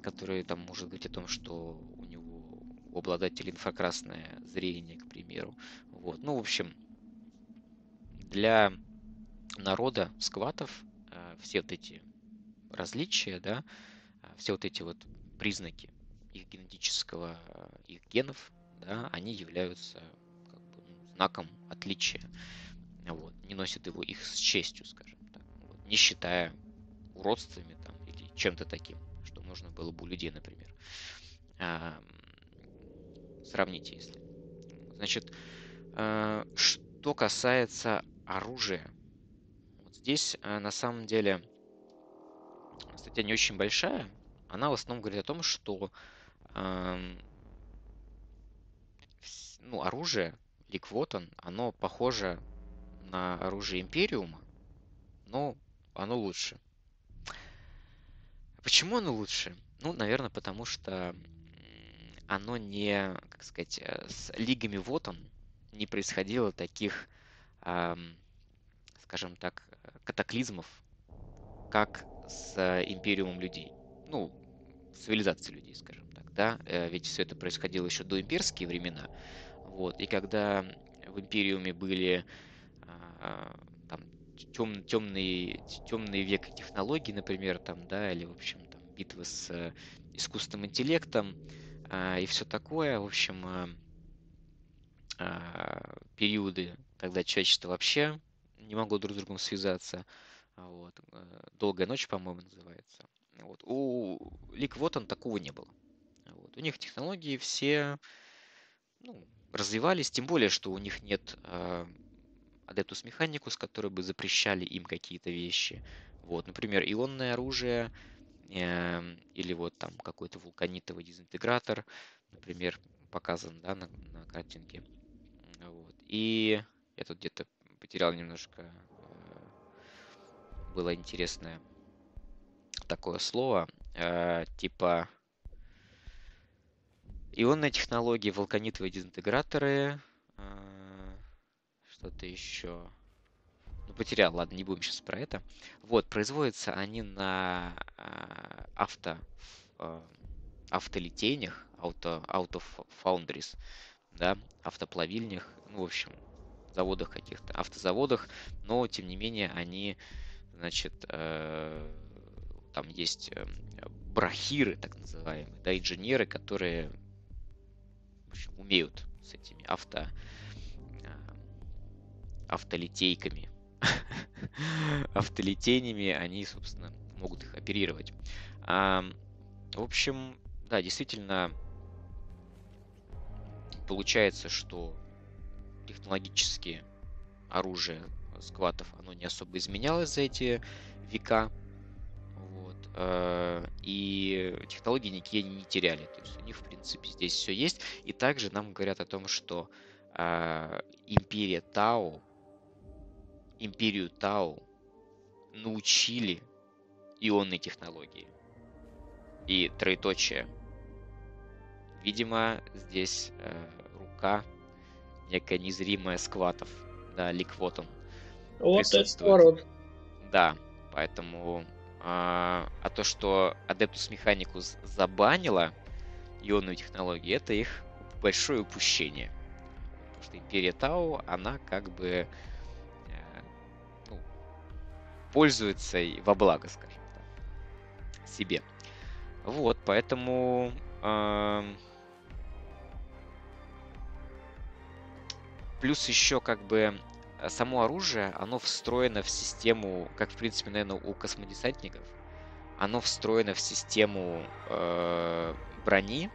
который там может быть о том, что у него у обладателя инфракрасное зрение, к примеру. Вот. Ну, в общем, для народа скватов э, все вот эти различия, да, э, все вот эти вот признаки их генетического, их генов, да, они являются как бы, ну, знаком отличия. Вот, не носят его их с честью, скажем так, вот, не считая уродствами там, или чем-то таким, что можно было бы у людей, например. А, сравните, если. Значит, а, что касается оружия, вот здесь а, на самом деле статья не очень большая. Она в основном говорит о том, что а, ну, оружие Ликвотон, оно похоже на оружие Империума, но оно лучше. Почему оно лучше? Ну, наверное, потому что оно не, как сказать, э, с лигами вот он не происходило таких, эм, скажем так, катаклизмов, как с империумом людей. Ну, цивилизацией людей, скажем так, да, э, ведь все это происходило еще до имперские времена, вот, и когда в империуме были э, тем, темный, темный век технологий, например, там, да, или, в общем, там, битвы с э, искусственным интеллектом э, и все такое. В общем, э, э, периоды, когда человечество вообще не могло друг с другом связаться. Вот. Э, Долгая ночь, по-моему, называется. Вот. У Лик вот он такого не было. Вот. У них технологии все ну, развивались, тем более, что у них нет э, Mechanicus, которые бы запрещали им какие-то вещи. Вот, например, ионное оружие э, или вот там какой-то вулканитовый дезинтегратор, например, показан да, на, на картинке. Вот. И я тут где-то потерял немножко, э, было интересное такое слово, э, типа ионные технологии, вулканитовые дезинтеграторы, что-то еще. Ну, потерял, ладно, не будем сейчас про это. Вот, производятся они на э, авто, э, автолитейнях, auto foundries, да, автоплавильнях, ну, в общем, заводах каких-то, автозаводах, но, тем не менее, они, значит, э, там есть э, брахиры, так называемые, да, инженеры, которые в общем, умеют с этими авто автолитейками. Автолитейнями они, собственно, могут их оперировать. А, в общем, да, действительно, получается, что технологически оружие скватов, оно не особо изменялось за эти века. Вот. Э, и технологии никакие не теряли. То есть у них, в принципе, здесь все есть. И также нам говорят о том, что э, империя Тао империю Тау научили ионной технологии. И троеточие. Видимо, здесь э, рука некая незримая скватов. Да, ликвотом. Вот это поворот. Да, поэтому... А, а то, что Adeptus Mechanicus забанила ионную технологию, это их большое упущение. Потому что Империя Тау, она как бы пользуется и во благо, скажем так, себе. Вот, поэтому э, плюс еще как бы само оружие, оно встроено в систему, как в принципе, наверное, у космодесантников. оно встроено в систему э, брони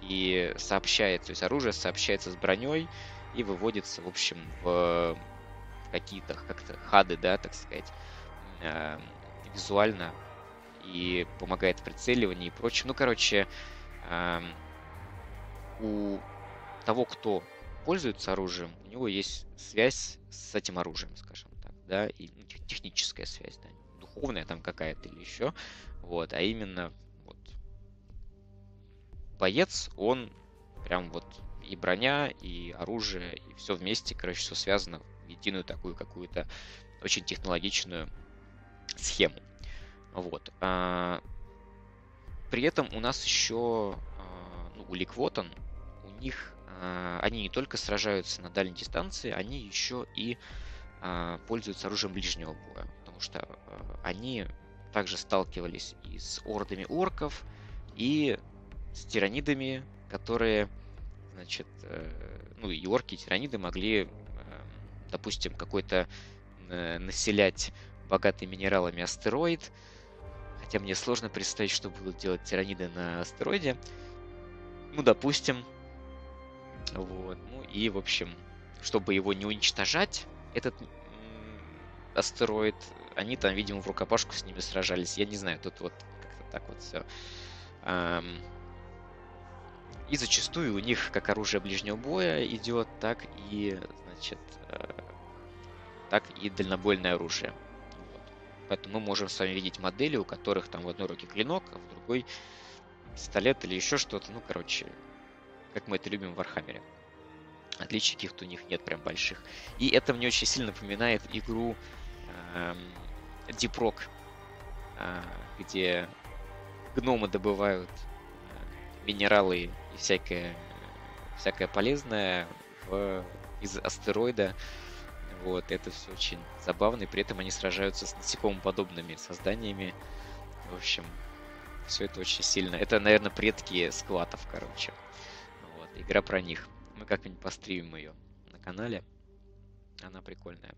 и сообщается, то есть оружие сообщается с броней и выводится, в общем, в какие-то как-то хады, да, так сказать, э, визуально и помогает в прицеливании и прочем. Ну, короче, э, у того, кто пользуется оружием, у него есть связь с этим оружием, скажем так, да, и ну, техническая связь, да, духовная там какая-то или еще, вот, а именно вот боец, он прям вот и броня, и оружие, и все вместе, короче, все связано единую такую какую-то очень технологичную схему. Вот. А, при этом у нас еще а, ну, у Ликвотон, у них а, они не только сражаются на дальней дистанции, они еще и пользуются оружием ближнего боя, потому что они также сталкивались и с ордами орков, и с тиранидами, которые, значит, э, ну и орки, и тираниды могли допустим, какой-то э, населять богатый минералами астероид. Хотя мне сложно представить, что будут делать тираниды на астероиде. Ну, допустим. Вот. Ну и, в общем, чтобы его не уничтожать, этот астероид, они там, видимо, в рукопашку с ними сражались. Я не знаю, тут вот как-то так вот все. И зачастую у них как оружие ближнего боя идет, так и, значит, э, так и дальнобойное оружие. Вот. Поэтому мы можем с вами видеть модели, у которых там в одной руке клинок, а в другой пистолет или еще что-то. Ну, короче, как мы это любим в Вархаммере. Отличий каких-то у них нет прям больших. И это мне очень сильно напоминает игру э, Deep Rock, э, где гномы добывают э, минералы и всякое, всякое полезное в, из астероида. Вот, это все очень забавно, и при этом они сражаются с насекомоподобными созданиями. В общем, все это очень сильно. Это, наверное, предки скватов, короче. Вот, игра про них. Мы как-нибудь постримим ее на канале. Она прикольная.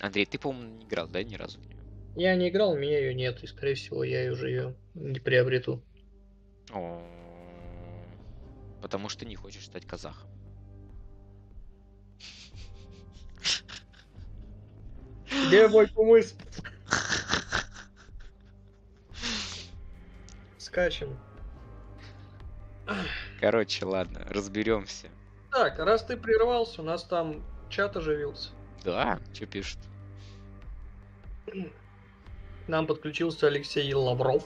Андрей, ты, по-моему, не играл, да, ни разу в нее? Я не играл, у меня ее нет, и, скорее всего, я уже ее не приобрету. О, потому что не хочешь стать казахом. Где мой кумыс? Скачем. Короче, ладно, разберемся. Так, раз ты прервался, у нас там чат оживился. Да, что пишут? К нам подключился Алексей Лавров.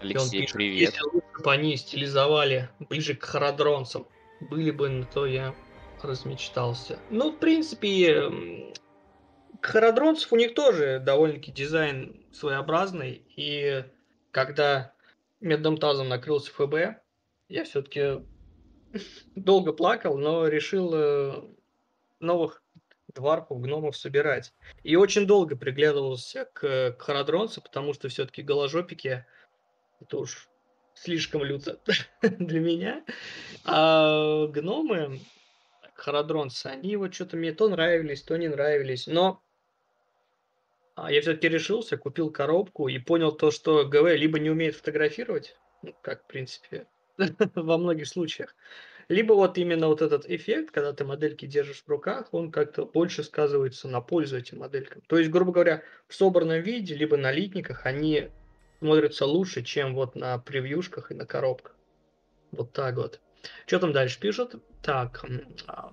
Алексей, пишет, привет. Если лучше бы они стилизовали ближе к харадронцам, были бы, то я размечтался. Ну, в принципе, харадронцев у них тоже довольно-таки дизайн своеобразный. И когда медным тазом накрылся ФБ, я все-таки долго плакал, но решил э, новых дварфов, гномов собирать. И очень долго приглядывался к, к харадронцу, потому что все-таки голожопики это уж слишком люто для меня. А гномы, харадронцы, они вот что-то мне то нравились, то не нравились. Но я все-таки решился, купил коробку и понял то, что ГВ либо не умеет фотографировать, ну, как, в принципе, во многих случаях, либо вот именно вот этот эффект, когда ты модельки держишь в руках, он как-то больше сказывается на пользу этим моделькам. То есть, грубо говоря, в собранном виде, либо на литниках, они смотрятся лучше, чем вот на превьюшках и на коробках. Вот так вот. Что там дальше пишут? Так, а,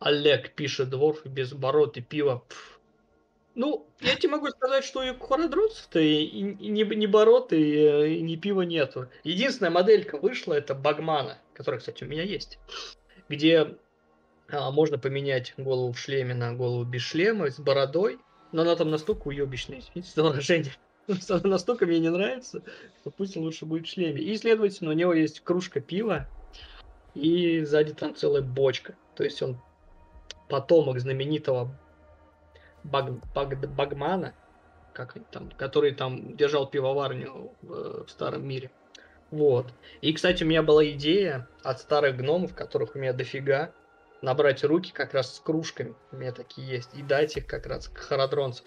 Олег пишет, дворф без бород и пива. Пф. Ну, я тебе могу сказать, что и курадротцев-то и, и, и не, не бород, и, и не пива нету. Единственная моделька вышла, это Багмана, которая, кстати, у меня есть, где а, можно поменять голову в шлеме на голову без шлема, с бородой, но она там настолько уебищная, извините за выражение, она настолько мне не нравится, что пусть лучше будет в шлеме. И, следовательно, у него есть кружка пива, и сзади там целая бочка. То есть он потомок знаменитого Баг, Баг, Багмана, как там, который там держал пивоварню в, в старом мире. Вот. И, кстати, у меня была идея от старых гномов, которых у меня дофига, набрать руки как раз с кружками, у меня такие есть, и дать их как раз к харадронцам.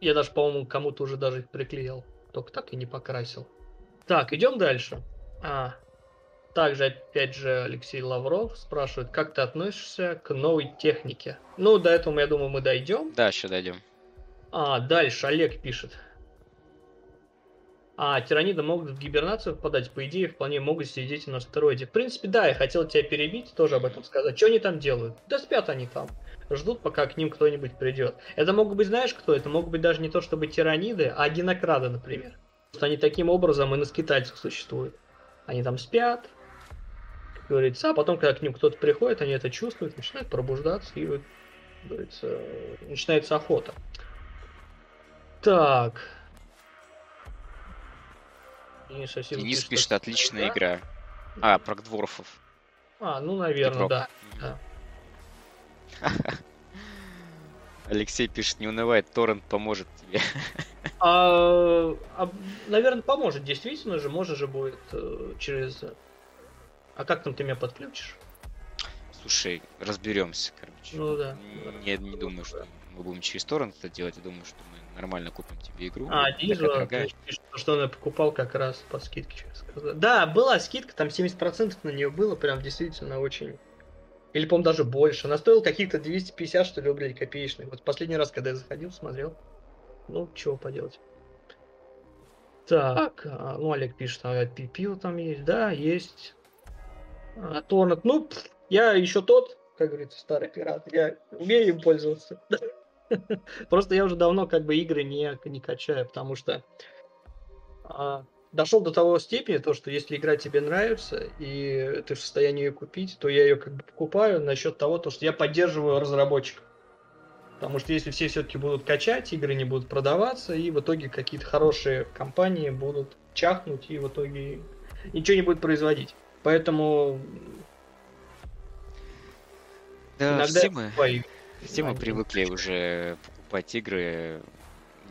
Я даже, по-моему, кому-то уже даже их приклеил. Только так и не покрасил. Так, идем дальше. А, также, опять же, Алексей Лавров спрашивает, как ты относишься к новой технике? Ну, до этого, я думаю, мы дойдем. Да, еще дойдем. А, дальше Олег пишет. А тираниды могут в гибернацию впадать, по идее, вполне могут сидеть на астероиде. В принципе, да, я хотел тебя перебить, тоже об этом сказать. Что они там делают? Да спят они там. Ждут, пока к ним кто-нибудь придет. Это могут быть, знаешь кто? Это могут быть даже не то чтобы тираниды, а динокрады, например. Что они таким образом и на скитальцах существуют. Они там спят, говорится, а потом, когда к ним кто-то приходит, они это чувствуют, начинают пробуждаться, и вот, говорится, начинается охота. Так. Денис, Денис пишет, отличная да? игра. А, про дворфов. А, ну, наверное, да. да. Алексей пишет, не унывай, торрент поможет тебе. А, а, наверное, поможет, действительно же, можно же будет э, через... А как там ты меня подключишь? Слушай, разберемся, короче. Ну да. Не, не думаю, что мы будем через торрент это делать, я думаю, что мы нормально купим тебе игру. А, вижу, что он покупал как раз по скидке. Да, была скидка, там 70% на нее было, прям действительно очень или, по-моему, даже больше. Она стоила каких-то 250, что ли, рублей копеечных. Вот последний раз, когда я заходил, смотрел. Ну, чего поделать. Так, а, ну, Олег пишет, а пиво там есть. Да, есть. А, Торнет. Ну, я еще тот, как говорится, старый пират. Я умею им пользоваться. Просто я уже давно как бы игры не, не качаю, потому что а, дошел до того степени, то, что если игра тебе нравится, и ты в состоянии ее купить, то я ее как бы покупаю насчет того, то, что я поддерживаю разработчиков. Потому что если все все-таки будут качать, игры не будут продаваться, и в итоге какие-то хорошие компании будут чахнуть, и в итоге ничего не будет производить. Поэтому да, иногда все мы, все мы привыкли уже покупать игры.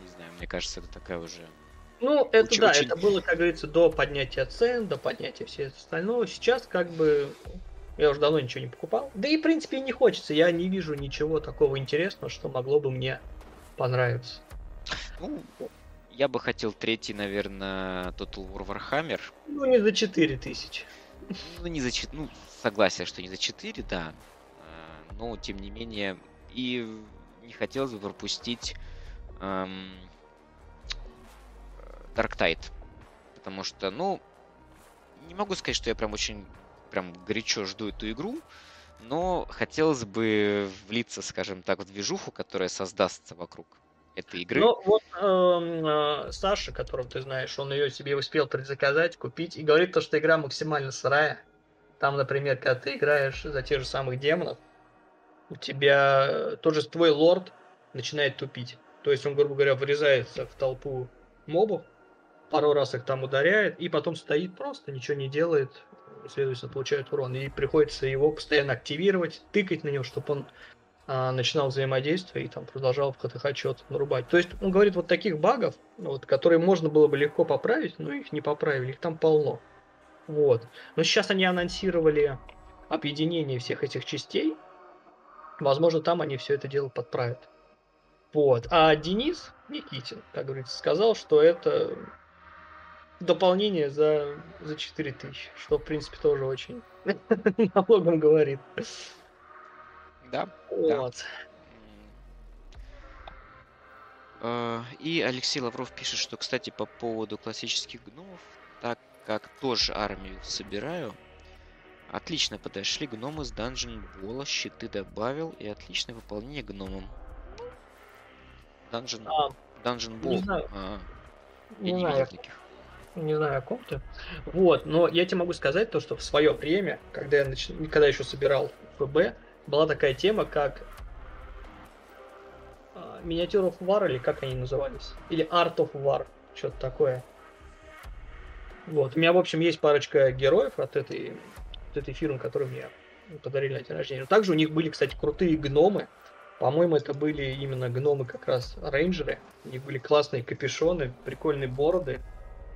Не знаю, мне кажется, это такая уже ну, это очень, да, очень... это было, как говорится, до поднятия цен, до поднятия всего остального. Сейчас как бы я уже давно ничего не покупал. Да и, в принципе, не хочется. Я не вижу ничего такого интересного, что могло бы мне понравиться. Ну, я бы хотел третий, наверное, Total War Warhammer. Ну, не за 4 тысячи. Ну, не за 4... Ну, согласен, что не за 4, да. А, но, тем не менее, и не хотелось бы пропустить эм, Dark Tide. Потому что, ну, не могу сказать, что я прям очень прям горячо жду эту игру, но хотелось бы влиться, скажем так, в движуху, которая создастся вокруг этой игры. Ну, вот э, э, Саша, которого ты знаешь, он ее себе успел предзаказать, купить, и говорит то, что игра максимально сырая. Там, например, когда ты играешь за тех же самых демонов, у тебя тот же твой лорд начинает тупить. То есть он, грубо говоря, врезается в толпу мобов, пару раз их там ударяет, и потом стоит просто, ничего не делает, следовательно, получает урон. И приходится его постоянно активировать, тыкать на него, чтобы он начинал взаимодействие и там продолжал в ХТХ что-то нарубать. То есть он говорит вот таких багов, вот, которые можно было бы легко поправить, но их не поправили, их там полно. Вот. Но сейчас они анонсировали объединение всех этих частей. Возможно, там они все это дело подправят. Вот. А Денис Никитин, как говорится, сказал, что это дополнение за, за 4000, что, в принципе, тоже очень налогом говорит. Да. Вот. Да. И Алексей Лавров пишет, что, кстати, по поводу классических гномов, так как тоже армию собираю, отлично подошли гномы с Dungeon Ball, щиты добавил и отличное выполнение гномом. Dungeon, а, Dungeon Ball. Не знаю. А, я не, не знаю. видел таких не знаю о ком то Вот, но я тебе могу сказать то, что в свое время, когда я нач... когда еще собирал ФБ, была такая тема, как Миниатюр of War, или как они назывались? Или Art of War, что-то такое. Вот, у меня, в общем, есть парочка героев от этой, от этой фирмы, которые мне подарили на день рождения. Также у них были, кстати, крутые гномы. По-моему, это были именно гномы как раз рейнджеры. У них были классные капюшоны, прикольные бороды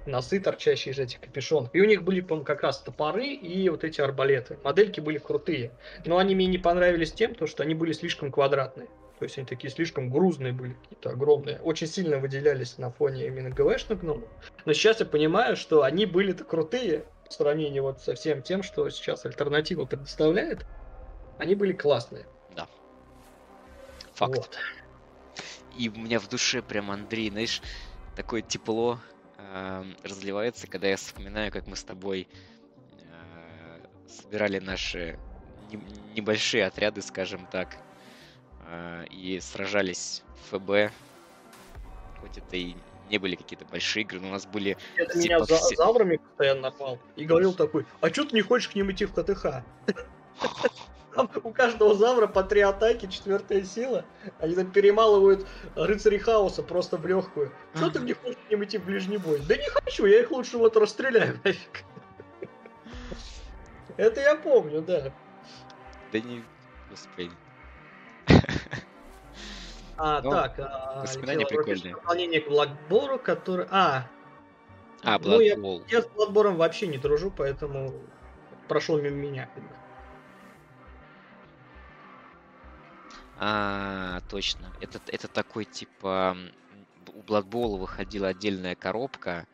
носы, торчащие из этих капюшонов. И у них были, по как раз топоры и вот эти арбалеты. Модельки были крутые. Но они мне не понравились тем, то, что они были слишком квадратные. То есть они такие слишком грузные были, какие-то огромные. Очень сильно выделялись на фоне именно ГВшных гномов. Но сейчас я понимаю, что они были-то крутые в сравнении вот со всем тем, что сейчас альтернатива предоставляет. Они были классные. Да. Факт. Вот. И у меня в душе прям, Андрей, знаешь, такое тепло разливается, когда я вспоминаю, как мы с тобой э, собирали наши не- небольшие отряды, скажем так, э, и сражались в ФБ. Хоть это и не были какие-то большие игры, но у нас были Это Типа меня за все- постоянно напал. И говорил такой, а чё ты не хочешь к ним идти в КТХ? Там у каждого завра по три атаки, четвертая сила. Они там перемалывают рыцарей хаоса просто в легкую. Что ты Ага. не хочешь к ним идти в ближний бой? Да не хочу, я их лучше вот расстреляю нафиг. Это я помню, да. Да не... Господи. А, Ну, так, а, воспоминания прикольные. Дополнение к Бладбору, который... А, А, Ну, я- Blood я с Бладбором вообще не дружу, поэтому прошел мимо меня. как бы. А, точно. Это, это такой, типа, у Blood Bowl выходила отдельная коробка,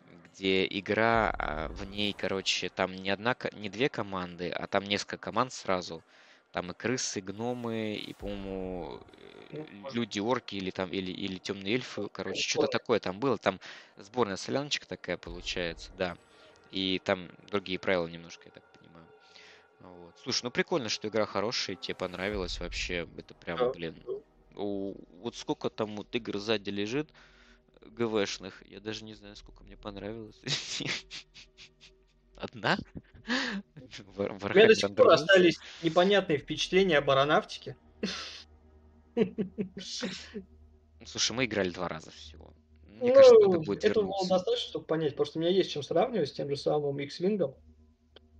где игра, а, в ней, короче, там не одна, не две команды, а там несколько команд сразу. Там и крысы, и гномы, и, по-моему, Ну, э, может. люди, орки, или там, или, или темные эльфы, короче, что-то такое там было. Там сборная соляночка такая получается, да. И там другие правила немножко, я так. Вот. Слушай, ну прикольно, что игра хорошая, тебе понравилась вообще. Это прям, Да. блин. у- вот сколько там вот игр сзади лежит ГВшных, я даже не знаю, сколько мне понравилось. Одна? У меня до сих пор остались непонятные впечатления об аэронавтике. Ну, Слушай, мы играли два раза всего. Мне Ну, кажется, надо будет этого было вернуться. достаточно, чтобы понять, потому что у меня есть чем сравнивать с тем же самым X-Wing.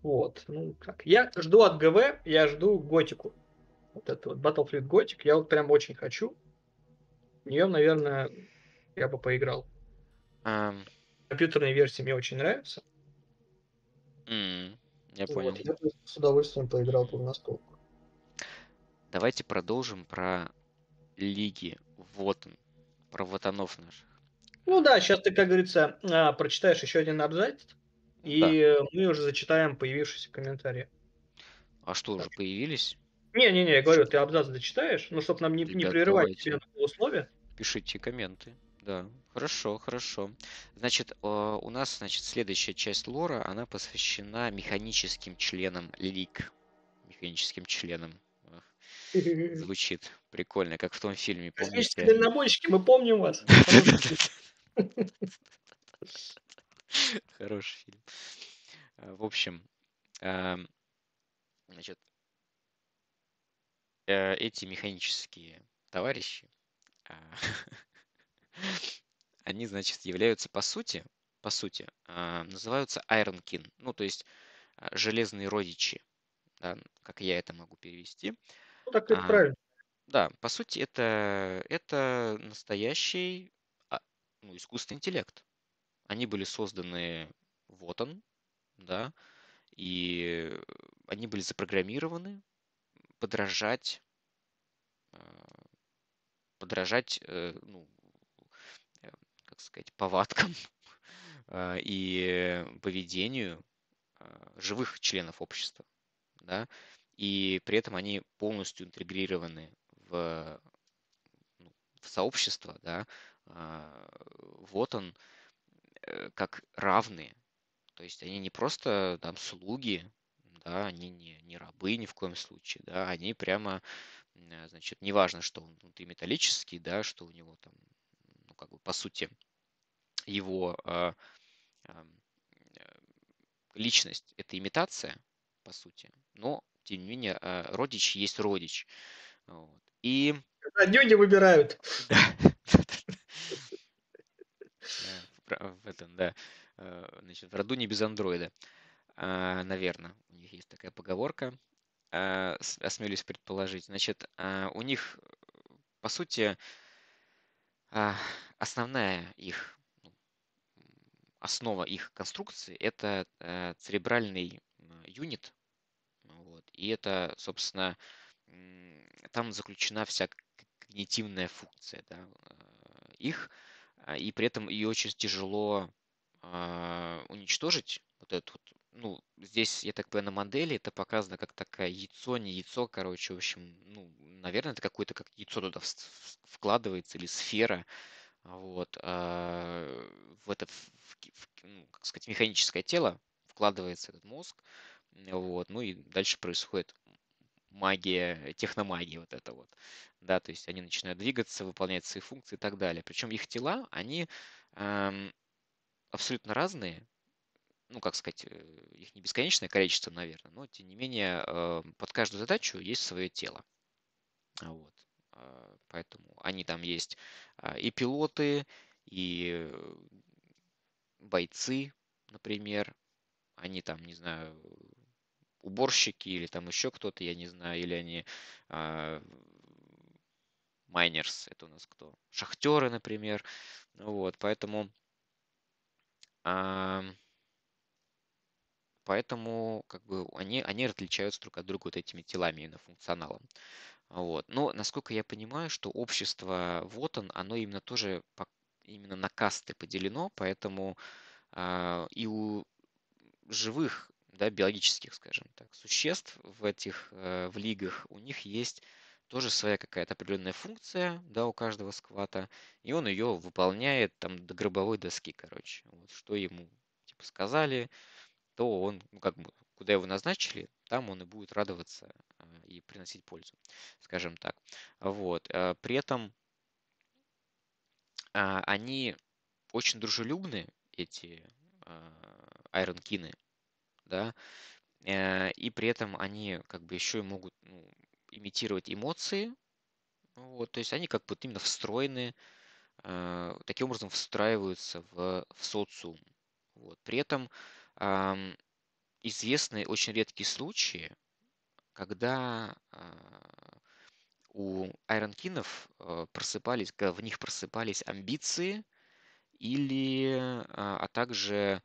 Вот, ну как. Я жду от ГВ, я жду Готику. Вот это вот Battlefield Gothic, я вот прям очень хочу. В нее, наверное, я бы поиграл. Ам, Компьютерные версии мне очень нравятся. м, Я Вот, понял. я бы с удовольствием поиграл бы в настолку. Давайте продолжим про лиги Вотан. Про вотанов наших. Ну да, сейчас ты, как говорится, а, прочитаешь еще один абзац, и Да. мы уже зачитаем появившиеся комментарии. А что, уже появились? Не-не-не, я говорю, ты абзац зачитаешь, ну, чтобы нам не, не Ребят, прерывать давайте. тебя на условия. Пишите комменты. Да, хорошо, хорошо. Значит, э, у нас, значит, следующая часть лора, она посвящена механическим членам лиг. Механическим членам. Звучит прикольно, как в том фильме, помните? дальнобойщики, мы помним вас. Хороший фильм. А, В общем, значит, э, эти механические товарищи, а, они, значит, являются по сути, по сути, а, называются Iron Kin, ну, то есть железные родичи, да, как я это могу перевести. Ну, так это А, правильно. Да, по сути, это, это настоящий ну, искусственный интеллект. Они были созданы вот он, да, и э, они были запрограммированы подражать, а, подражать, э, ну, э, как сказать, повадкам и поведению живых членов общества, да, и при этом они полностью интегрированы в, ну, в сообщество, да, вот он э, как равные, то есть они не просто там слуги, да, они не, не рабы ни в коем случае, да, они прямо, значит, неважно, что он внутри металлический, да, что у него там, ну, как бы, по сути, его ам, э, личность это имитация, по сути, но тем не менее а, родич есть родич. Вот. И Когда дюни выбирают. да, Э, в этом, да, э, значит, в роду не без андроида, наверное, у них есть такая поговорка, а, осмелюсь предположить. Значит, а, у них, по сути, а, основная их ну, основа их конструкции это э, церебральный юнит, вот, и это, собственно, там заключена вся когнитивная функция, да, э, их, а, и при этом ее очень тяжело а, уничтожить, вот этот вот, ну, здесь, я так понимаю, на модели это показано как такая яйцо, не яйцо, короче, в общем, ну, наверное, это какое-то как яйцо туда вкладывается или сфера, вот, а, в это, в, в, ну, как сказать, механическое тело вкладывается этот мозг, вот, ну и дальше происходит магия, техномагия вот это вот, да, то есть они начинают двигаться, выполнять свои функции и так далее. Причем их тела, они эм, абсолютно разные, ну, как сказать, э, их не бесконечное количество, наверное, но, тем не менее, э, под каждую задачу есть свое тело. Вот. Э, поэтому они там есть э, и пилоты, и бойцы, например, они там, не знаю, уборщики или там еще кто-то, я не знаю, или они а, майнерс, это у нас кто? Шахтеры, например. Вот, поэтому поэтому как бы они, они отличаются друг от друга вот этими телами именно функционалом. Вот. Но, насколько я понимаю, что общество вот он, оно именно тоже по, именно на касты поделено, поэтому а, и у живых да, биологических, скажем так, существ в этих, э, в лигах, у них есть тоже своя какая-то определенная функция, да, у каждого сквата, и он ее выполняет там до гробовой доски, короче. Вот, что ему типа сказали, то он, ну, как бы, куда его назначили, там он и будет радоваться э, и приносить пользу, скажем так. Вот. Э, при этом э, они очень дружелюбны, эти айронкины, да, э, и при этом они как бы еще и могут ну, имитировать эмоции, вот, то есть они как бы именно встроены, э, таким образом встраиваются в, в социум. Вот. При этом известны очень редкие случаи, когда э, у айронкинов э, просыпались, когда в них просыпались амбиции или, э, а также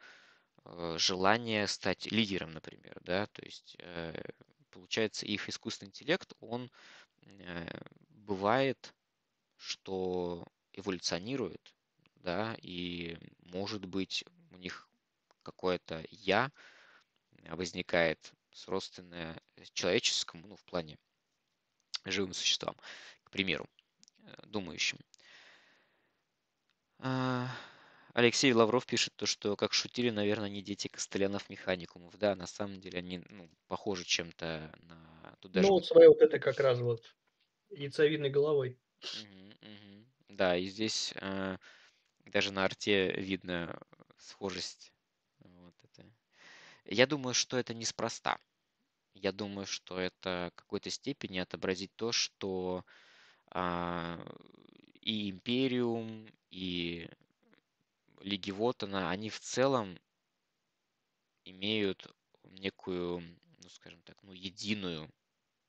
желание стать лидером, например, да, то есть э, получается их искусственный интеллект, он э, бывает, что эволюционирует, да, и может быть у них какое-то я возникает сродственное человеческому, ну, в плане живым существам, к примеру, думающим. Алексей Лавров пишет то, что как шутили, наверное, не дети Костылянов механикумов. Да, на самом деле они ну, похожи чем-то на... Тут даже ну, вот своей вот этой как раз вот яйцевидной головой. Угу, угу. Да, и здесь э, даже на арте видно схожесть. Вот это. Я думаю, что это неспроста. Я думаю, что это в какой-то степени отобразить то, что э, и Империум, и Лиги Вотана, они в целом имеют некую, ну скажем так, ну единую,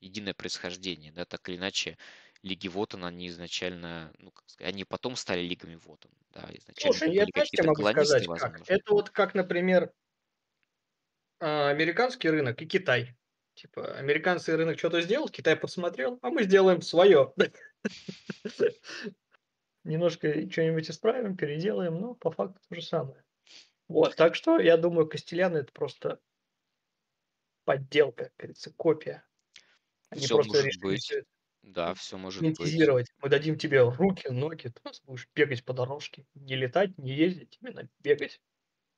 единое происхождение, да, так или иначе, Лиги Вотан, они изначально, ну, как сказать, они потом стали Лигами Вотан, да, изначально Слушай, я знаешь, могу сказать, как? Это вот как, например, а, американский рынок и Китай. Типа, американский рынок что-то сделал, Китай посмотрел, а мы сделаем свое. немножко что-нибудь исправим, переделаем, но по факту то же самое. Вот, так что я думаю, Костеляны это просто подделка, как говорится, копия. Они все просто решили быть. все это да, все может быть. Мы дадим тебе руки, ноги, ты будешь бегать по дорожке, не летать, не ездить, именно бегать.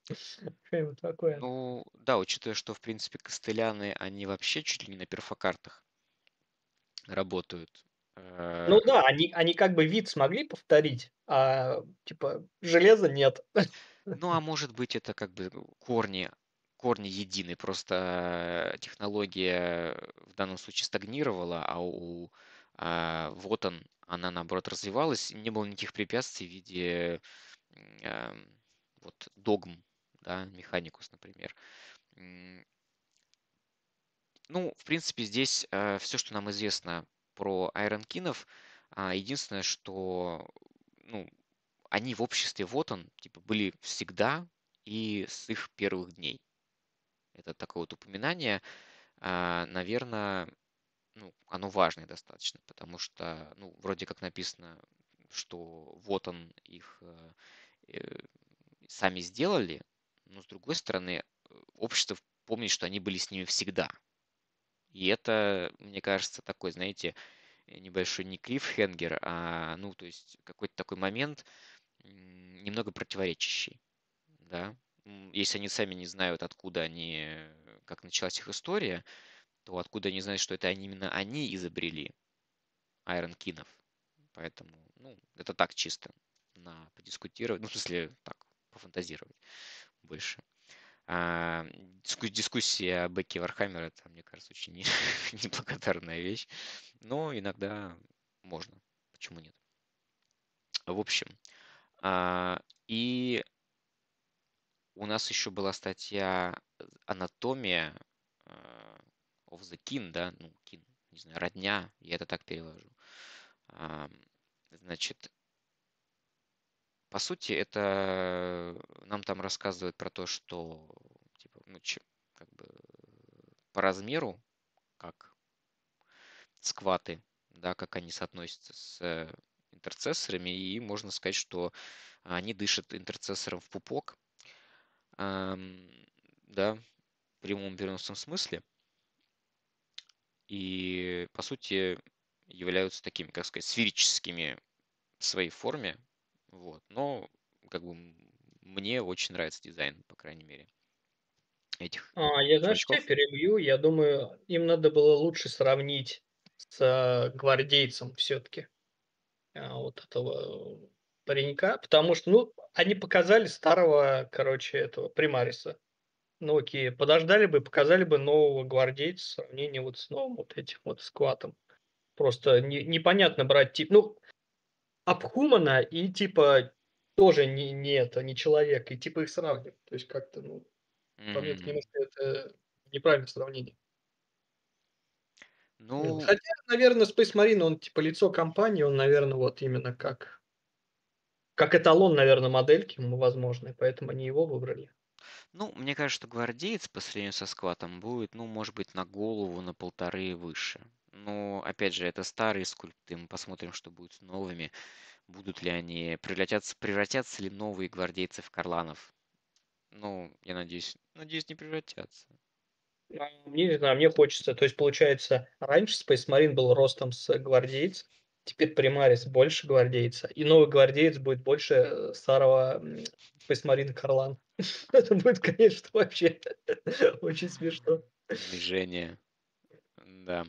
Что-нибудь такое. Ну, да, учитывая, что, в принципе, костыляны, они вообще чуть ли не на перфокартах работают. Э, ну да, они, они как бы вид смогли повторить, а типа железа нет. Ну а может быть это как бы корни, корни едины, просто технология в данном случае стагнировала, а у а, вот он, она наоборот развивалась, не было никаких препятствий в виде а, вот догм, да, механикус, например. Ну, в принципе, здесь э, все, что нам известно про айронкинов. А, единственное, что ну, они в обществе вот он, типа, были всегда и с их первых дней. Это такое вот упоминание. А, наверное, ну, оно важное достаточно, потому что, ну, вроде как написано, что вот он их э, э, сами сделали, но с другой стороны, общество помнит, что они были с ними всегда. И это, мне кажется, такой, знаете, небольшой не клиффхенгер, а, ну, то есть какой-то такой момент немного противоречащий, да. Если они сами не знают, откуда они, как началась их история, то откуда они знают, что это они, именно они изобрели Ironkin ов. Поэтому, ну, это так чисто на подискутировать, ну, в смысле, так, пофантазировать больше. А, дискуссия о бэке Вархаммер, это, мне кажется, очень неблагодарная вещь. Но иногда можно. Почему нет? В общем, а, и у нас еще была статья «Анатомия а, of the kin», да, ну, kin, не знаю, родня, я это так перевожу. Значит, по сути, это нам там рассказывают про то, что типа, ну, че, как бы по размеру, как скваты, да, как они соотносятся с интерцессорами, и можно сказать, что они дышат интерцессором в пупок, да, в прямом переносном смысле, и, по сути, являются такими, как сказать, сферическими в своей форме, вот. Но как бы мне очень нравится дизайн, по крайней мере, этих А, я, знаешь, чувачков. перебью. Я думаю, им надо было лучше сравнить с э, гвардейцем все-таки вот этого паренька, потому что, ну, они показали старого, короче, этого примариса. Ну, окей, подождали бы, показали бы нового гвардейца в сравнении вот с новым вот этим вот скватом. Просто не, непонятно брать тип. Ну, Абхумана и типа тоже не, не это, не человек, и типа их сравнивать. То есть как-то, ну, по мне, это немножко это неправильное сравнение. Ну, Хотя, наверное, Space Marine, он типа лицо компании, он, наверное, вот именно как как эталон, наверное, модельки, возможно, поэтому они его выбрали. ну, мне кажется, что гвардеец по сравнению со скватом будет, ну, может быть, на голову, на полторы выше. Но, опять же, это старые скульпты, мы посмотрим, что будет с новыми. Будут ли они, превратятся, превратятся ли новые гвардейцы в карланов? Ну, я надеюсь, надеюсь, не превратятся. Мне не знаю, мне хочется. То есть, получается, раньше Space Marine был ростом с гвардейц, теперь Примарис больше гвардейца, и новый гвардеец будет больше э, старого Space Marine Карлан. Это будет, конечно, вообще очень смешно. Сближение. Да.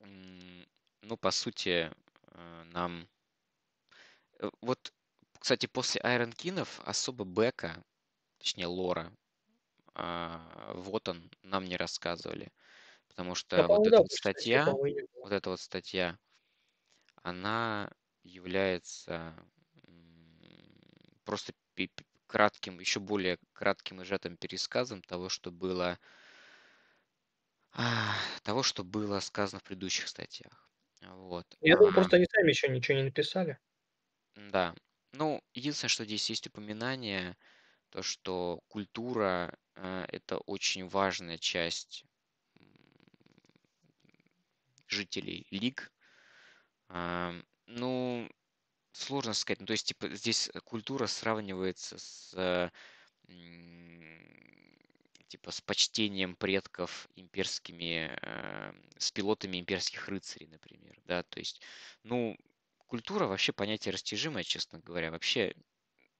М, Ну, по сути, э, нам... э, Вот, кстати, после Айрон Кинов особо Бека, точнее Лора, а, вот он, нам не рассказывали. Потому что вот по-моему, эта вот статья, вот эта вот статья, она является просто кратким, еще более кратким и сжатым пересказом того, что было, а, того, что было сказано в предыдущих статьях. Вот. Я думаю, А, просто они сами еще ничего не написали. да. Ну, единственное, что здесь есть упоминание, то, что культура э, это очень важная часть м, жителей лиг. А, Ну, сложно сказать. Ну, то есть, типа, здесь культура сравнивается с э, м, типа с почтением предков имперскими, э, с пилотами имперских рыцарей, например, да, то есть, ну, культура вообще понятие растяжимое, честно говоря, вообще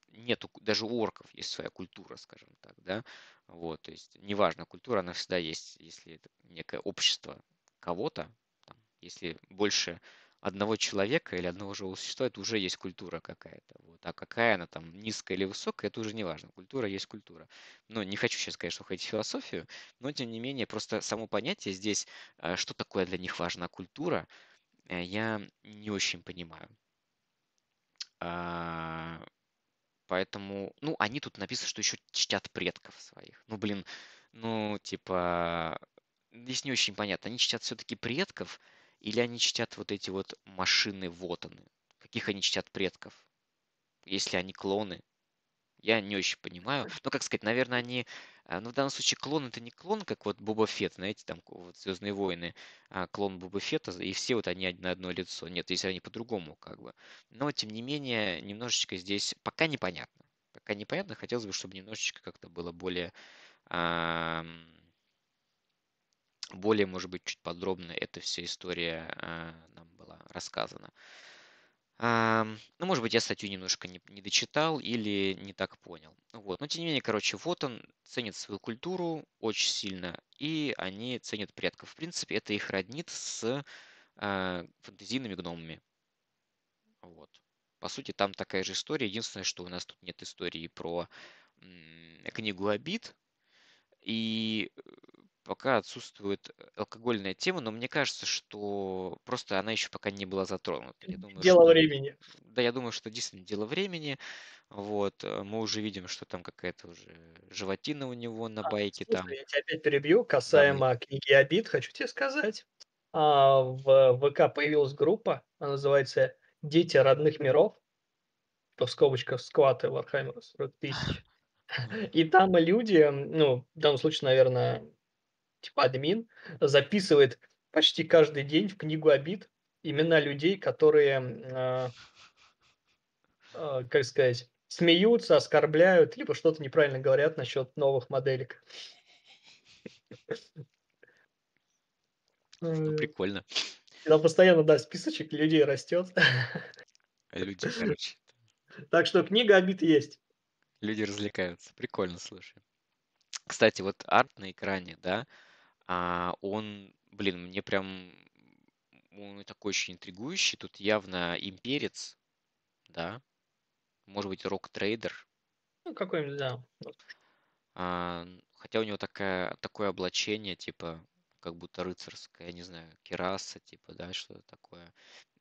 нету, даже у орков есть своя культура, скажем так, да, вот, то есть, неважно, культура, она всегда есть, если это некое общество кого-то, если больше одного человека или одного живого существа, это уже есть культура какая-то. Вот. А какая она там, низкая или высокая, это уже не важно. Культура есть культура. Ну, не хочу сейчас, конечно, уходить в философию, но, тем не менее, просто само понятие здесь, э, что такое для них важна культура, э, я не очень понимаю. А, Поэтому, ну, они тут написано, что еще чтят предков своих. Ну, блин, ну, типа, здесь не очень понятно. Они чтят все-таки предков или они чтят вот эти вот машины Вотаны? Каких они чтят предков? Если они клоны, Я не очень понимаю. Ну, как сказать, наверное, они... а, Ну, в данном случае клон это не клон, как вот Боба Фетт, знаете, там вот Звездные войны, а, клон Боба Фетта, и все вот они на одно лицо. Нет, если они по-другому, как бы. Но, тем не менее, немножечко здесь пока непонятно. Пока непонятно, хотелось бы, чтобы немножечко как-то было более... ам, более, может быть, чуть подробно эта вся история а, нам была рассказана. Ну, может быть, я статью немножко не, не дочитал или не так понял. Вот. Но, тем не менее, короче, вот он ценит свою культуру очень сильно, и они ценят предков. В принципе, это их роднит с а, фэнтезийными гномами. Вот. По сути, там такая же история. Единственное, что у нас тут нет истории про книгу обид. И э, пока отсутствует алкогольная тема, но мне кажется, что просто она еще пока не была затронута. Я думаю, Дело что, времени. да, я думаю, что действительно дело времени. Вот, э, мы уже видим, что там какая-то уже животина у него на А, байке там. слушай, я тебя опять перебью. Касаемо книги обид, хочу тебе сказать. А, в ВК появилась группа, она называется «Дети родных миров», в скобочках скваты Вархаммера 40 тысяч. И там люди, ну, в данном случае, наверное, типа админ, записывает почти каждый день в книгу обид имена людей, которые, а, а, как сказать, смеются, оскорбляют, либо что-то неправильно говорят насчет новых моделек. Ну, прикольно. Там постоянно, да, списочек людей растет. Люди, короче, Так что книга обид есть. люди развлекаются. Прикольно, слушай. Кстати, вот арт на экране, да, а, он, блин, мне прям, он такой очень интригующий. Тут явно имперец, да, может быть, rogue trader. Ну, какой-нибудь, да. А, хотя у него такая, такое облачение, типа, как будто рыцарское, я не знаю, кераса, типа, да, что-то такое.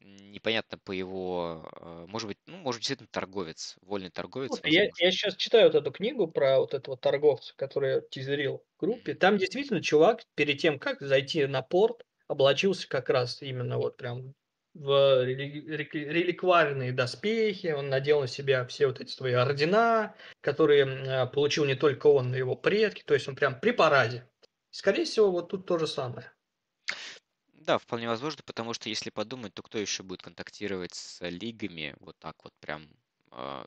Непонятно по его, э, может быть, ну, может, действительно торговец, вольный торговец, Слушай, я, возможно. я сейчас читаю вот эту книгу про вот этого торговца, который тизерил в группе. Там действительно чувак перед тем, как зайти на порт, облачился как раз именно вот прям в рели- рели- реликварные доспехи. Он надел на себя все вот эти свои ордена, которые а, получил не только он, но и его предки. То есть он прям при параде. Скорее всего, вот тут то же самое. Да, вполне возможно, потому что если подумать, то кто еще будет контактировать с лигами вот так вот прям, а,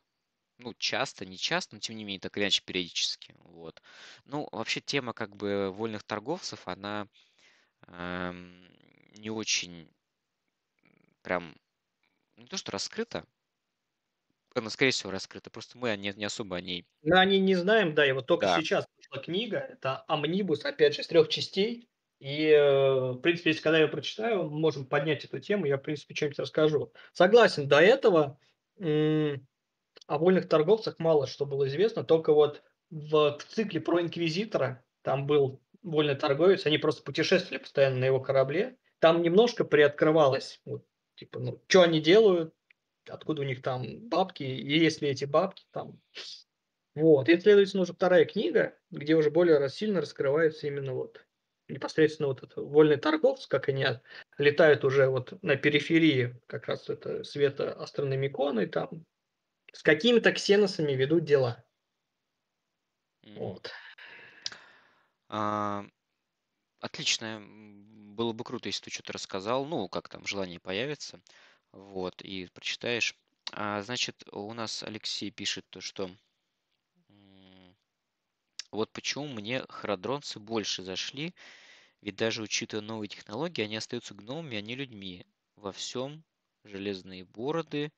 ну, часто, не часто, но тем не менее, так или иначе, периодически, вот. Ну, вообще тема как бы вольных торговцев, она эм, не очень прям, не то что раскрыта, она, скорее всего, раскрыта, просто мы не, не особо о ней, Мы о ней не знаем, да, и вот только да, сейчас вышла книга, это «Амнибус», опять же, из трех частей, и, э, в принципе, если когда я прочитаю, мы можем поднять эту тему, я, в принципе, что-нибудь расскажу. Согласен, до этого о вольных торговцах мало что было известно, только вот в, в цикле про Инквизитора там был вольный торговец, они просто путешествовали постоянно на его корабле, там немножко приоткрывалось, вот, типа, ну, что они делают, откуда у них там бабки, и если эти бабки там вот. И, следовательно, уже вторая книга, где уже более сильно раскрывается именно вот непосредственно вот это вольный торговцы, как они летают уже вот на периферии как раз это света астрономикона, и там с какими-то ксеносами ведут дела. Мгм. Вот. А, Отлично. Было бы круто, если ты что-то рассказал. Ну, как там желание появится. Вот, и прочитаешь. А, значит, у нас Алексей пишет то, что вот почему мне храдронцы больше зашли, ведь даже учитывая новые технологии, они остаются гномами, а не людьми. Во всем железные бороды,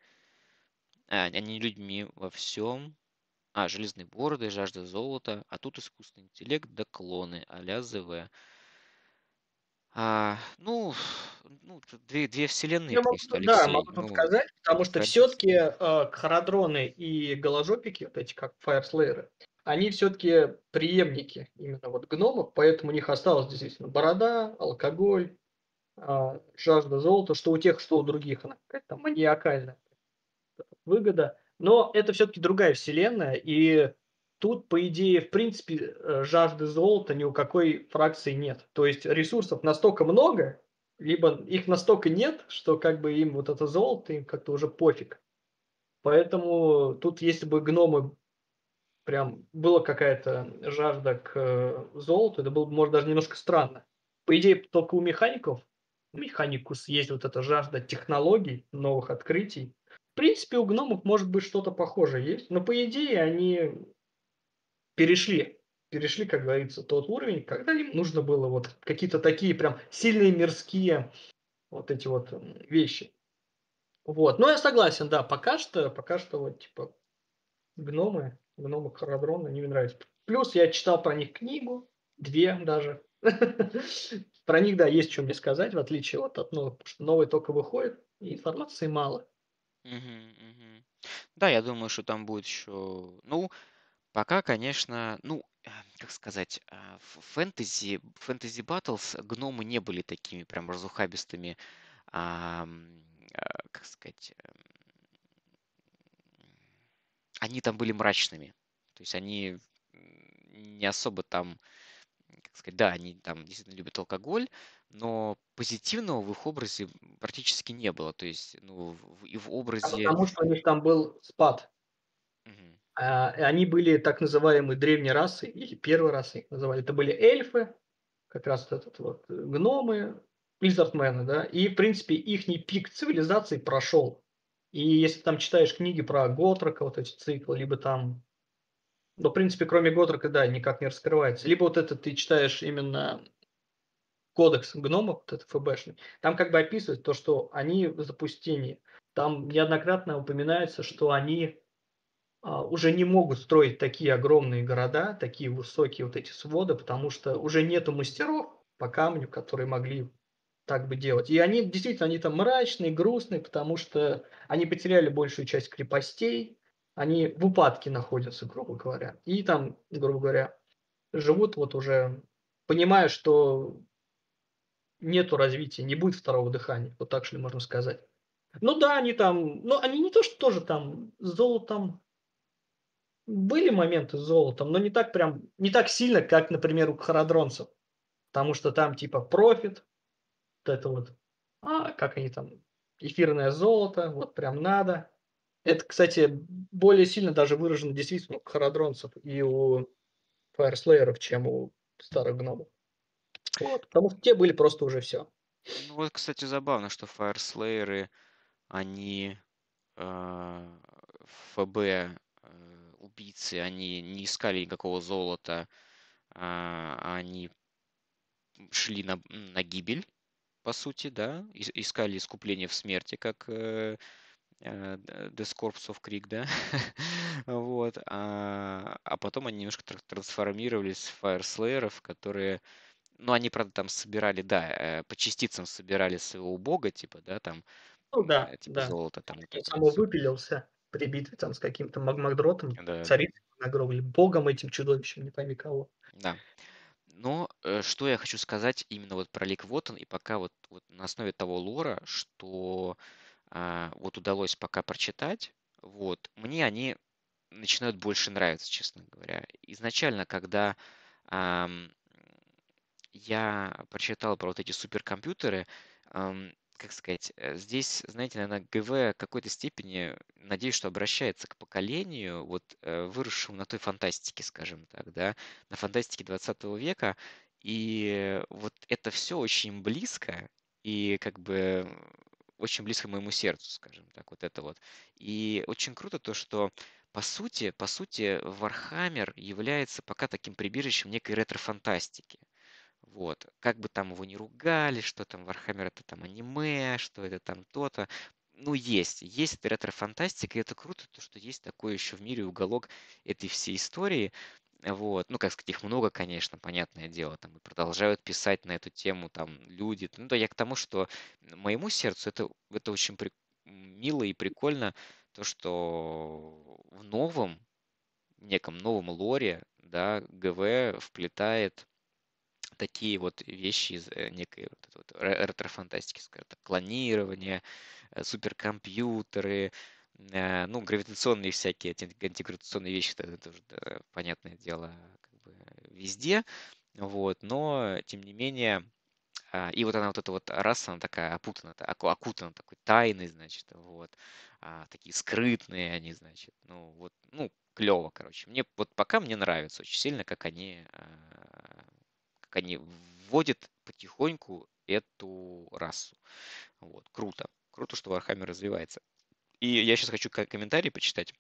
а, они людьми во всем, а, железные бороды, жажда золота, а тут искусственный интеллект да клоны а-ля ЗВ. А, ну, ну, две, две вселенные Я могу, тут- да, Алексей. могу тут Ну, сказать, потому что все-таки кхарадроны и голожопики, вот эти как фаерслееры, они все-таки преемники именно вот гномов, поэтому у них осталась действительно борода, алкоголь, а, жажда золота, что у тех, что у других, она какая-то маниакальная выгода. Но это все-таки другая вселенная, и тут, по идее, в принципе, э, жажды золота ни у какой фракции нет. То есть ресурсов настолько много, либо их настолько нет, что как бы им вот это золото, им как-то уже пофиг. Поэтому тут, если бы гномы прям была какая-то жажда к э, золоту, это было, может, даже немножко странно. По идее, только у механиков, механикус есть вот эта жажда технологий, новых открытий. В принципе, у гномов может быть что-то похожее есть, но по идее они перешли, перешли, как говорится, тот уровень, когда им нужно было вот какие-то такие прям сильные мирские вот эти вот вещи. Вот. Но я согласен, да, пока что, пока что вот типа гномы, гномы Харадрона не мне нравятся. Плюс я читал про них книгу, две даже. Про них, да, есть что мне сказать, в отличие от, от что новые только выходят, и информации мало. Да, я думаю, что там будет еще... Ну, пока, конечно, ну, э, как сказать, в фэнтези, фэнтези Battles гномы не были такими прям разухабистыми, а, как сказать, эм, они там были мрачными. То есть они не особо там, как сказать, да, они там действительно любят алкоголь, но позитивного в их образе практически не было. То есть, ну, и в образе... потому что у них там был спад. Угу. А, они были так называемые древние расы, или первые расы их называли. Это были эльфы, как раз вот этот вот гномы, Лизардмены, да, и, в принципе, их пик цивилизации прошел. И если там читаешь книги про Готрока, вот эти циклы, либо там, ну, в принципе, кроме Готрока, да, никак не раскрывается. Либо вот это ты читаешь именно кодекс гномов, вот это ФБшный, там как бы описывают то, что они в запустении. Там неоднократно упоминается, что они а, уже не могут строить такие огромные города, такие высокие вот эти своды, потому что уже нету мастеров по камню, которые могли так бы делать. И они действительно, они там мрачные, грустные, потому что они потеряли большую часть крепостей, они в упадке находятся, грубо говоря. И там, грубо говоря, живут вот уже, понимая, что нету развития, не будет второго дыхания. Вот так что ли можно сказать. Ну да, они там, ну они не то, что тоже там с золотом, были моменты с золотом, но не так прям, не так сильно, как, например, у харадронцев. Потому что там типа профит, вот это вот, а, как они там, эфирное золото, вот прям надо. Это, кстати, более сильно даже выражено действительно у харадронцев и у фаерслееров, чем у старых гномов. Вот, потому что те были просто уже все. Ну вот, кстати, забавно, что фаерслееры, они э, ФБ э, убийцы, они не искали никакого золота, э, они шли на, на гибель, по сути, да, искали искупление в смерти, как э, э, The Corpse of Creek, да, вот, а, а потом они немножко трансформировались в Slayer'ов, которые, ну, они, правда, там собирали, да, э, по частицам собирали своего бога, типа, да, там, ну, да, типа да. золото там. Вот само выпилился при битве там с каким-то магмагдротом, да. царицей на гробе, богом этим чудовищем, не пойми кого. Да. Но э, что я хочу сказать именно вот про Лик Вотон, и пока вот, вот на основе того лора, что а, вот удалось пока прочитать, вот, мне они начинают больше нравиться, честно говоря. Изначально, когда ам, я прочитал про вот эти суперкомпьютеры, ам, как сказать, э, здесь, знаете, наверное, ГВ в какой-то степени, надеюсь, что обращается к поколению, вот э, выросшему на той фантастике, скажем так, да, на фантастике 20 века, и вот это все очень близко, и как бы очень близко моему сердцу, скажем так, вот это вот. И очень круто то, что по сути, по сути, Warhammer является пока таким прибежищем некой ретро-фантастики. Вот. Как бы там его не ругали, что там Warhammer это там аниме, что это там то-то. Ну, есть. Есть эта ретро-фантастика, и это круто, то, что есть такой еще в мире уголок этой всей истории. Вот. Ну, как сказать, их много, конечно, понятное дело. Там и продолжают писать на эту тему там люди. Ну, да я к тому, что моему сердцу это, это очень при... мило и прикольно, то, что в новом, неком новом лоре, да, ГВ вплетает такие вот вещи из э, некой вот, вот ретро-фантастики, скажем так, клонирование, э, суперкомпьютеры, э, ну, гравитационные всякие, антигравитационные вещи, это, уже, да, понятное дело, как бы везде, вот, но, тем не менее, а, и вот она, вот эта вот раса, она такая опутана, окутана такой тайной, значит, вот, а, такие скрытные они, значит, ну, вот, ну, клево, короче. Мне вот пока мне нравится очень сильно, как они, а, они вводят потихоньку эту расу. Вот, круто. Круто, что Warhammer развивается. И я сейчас хочу комментарии почитать.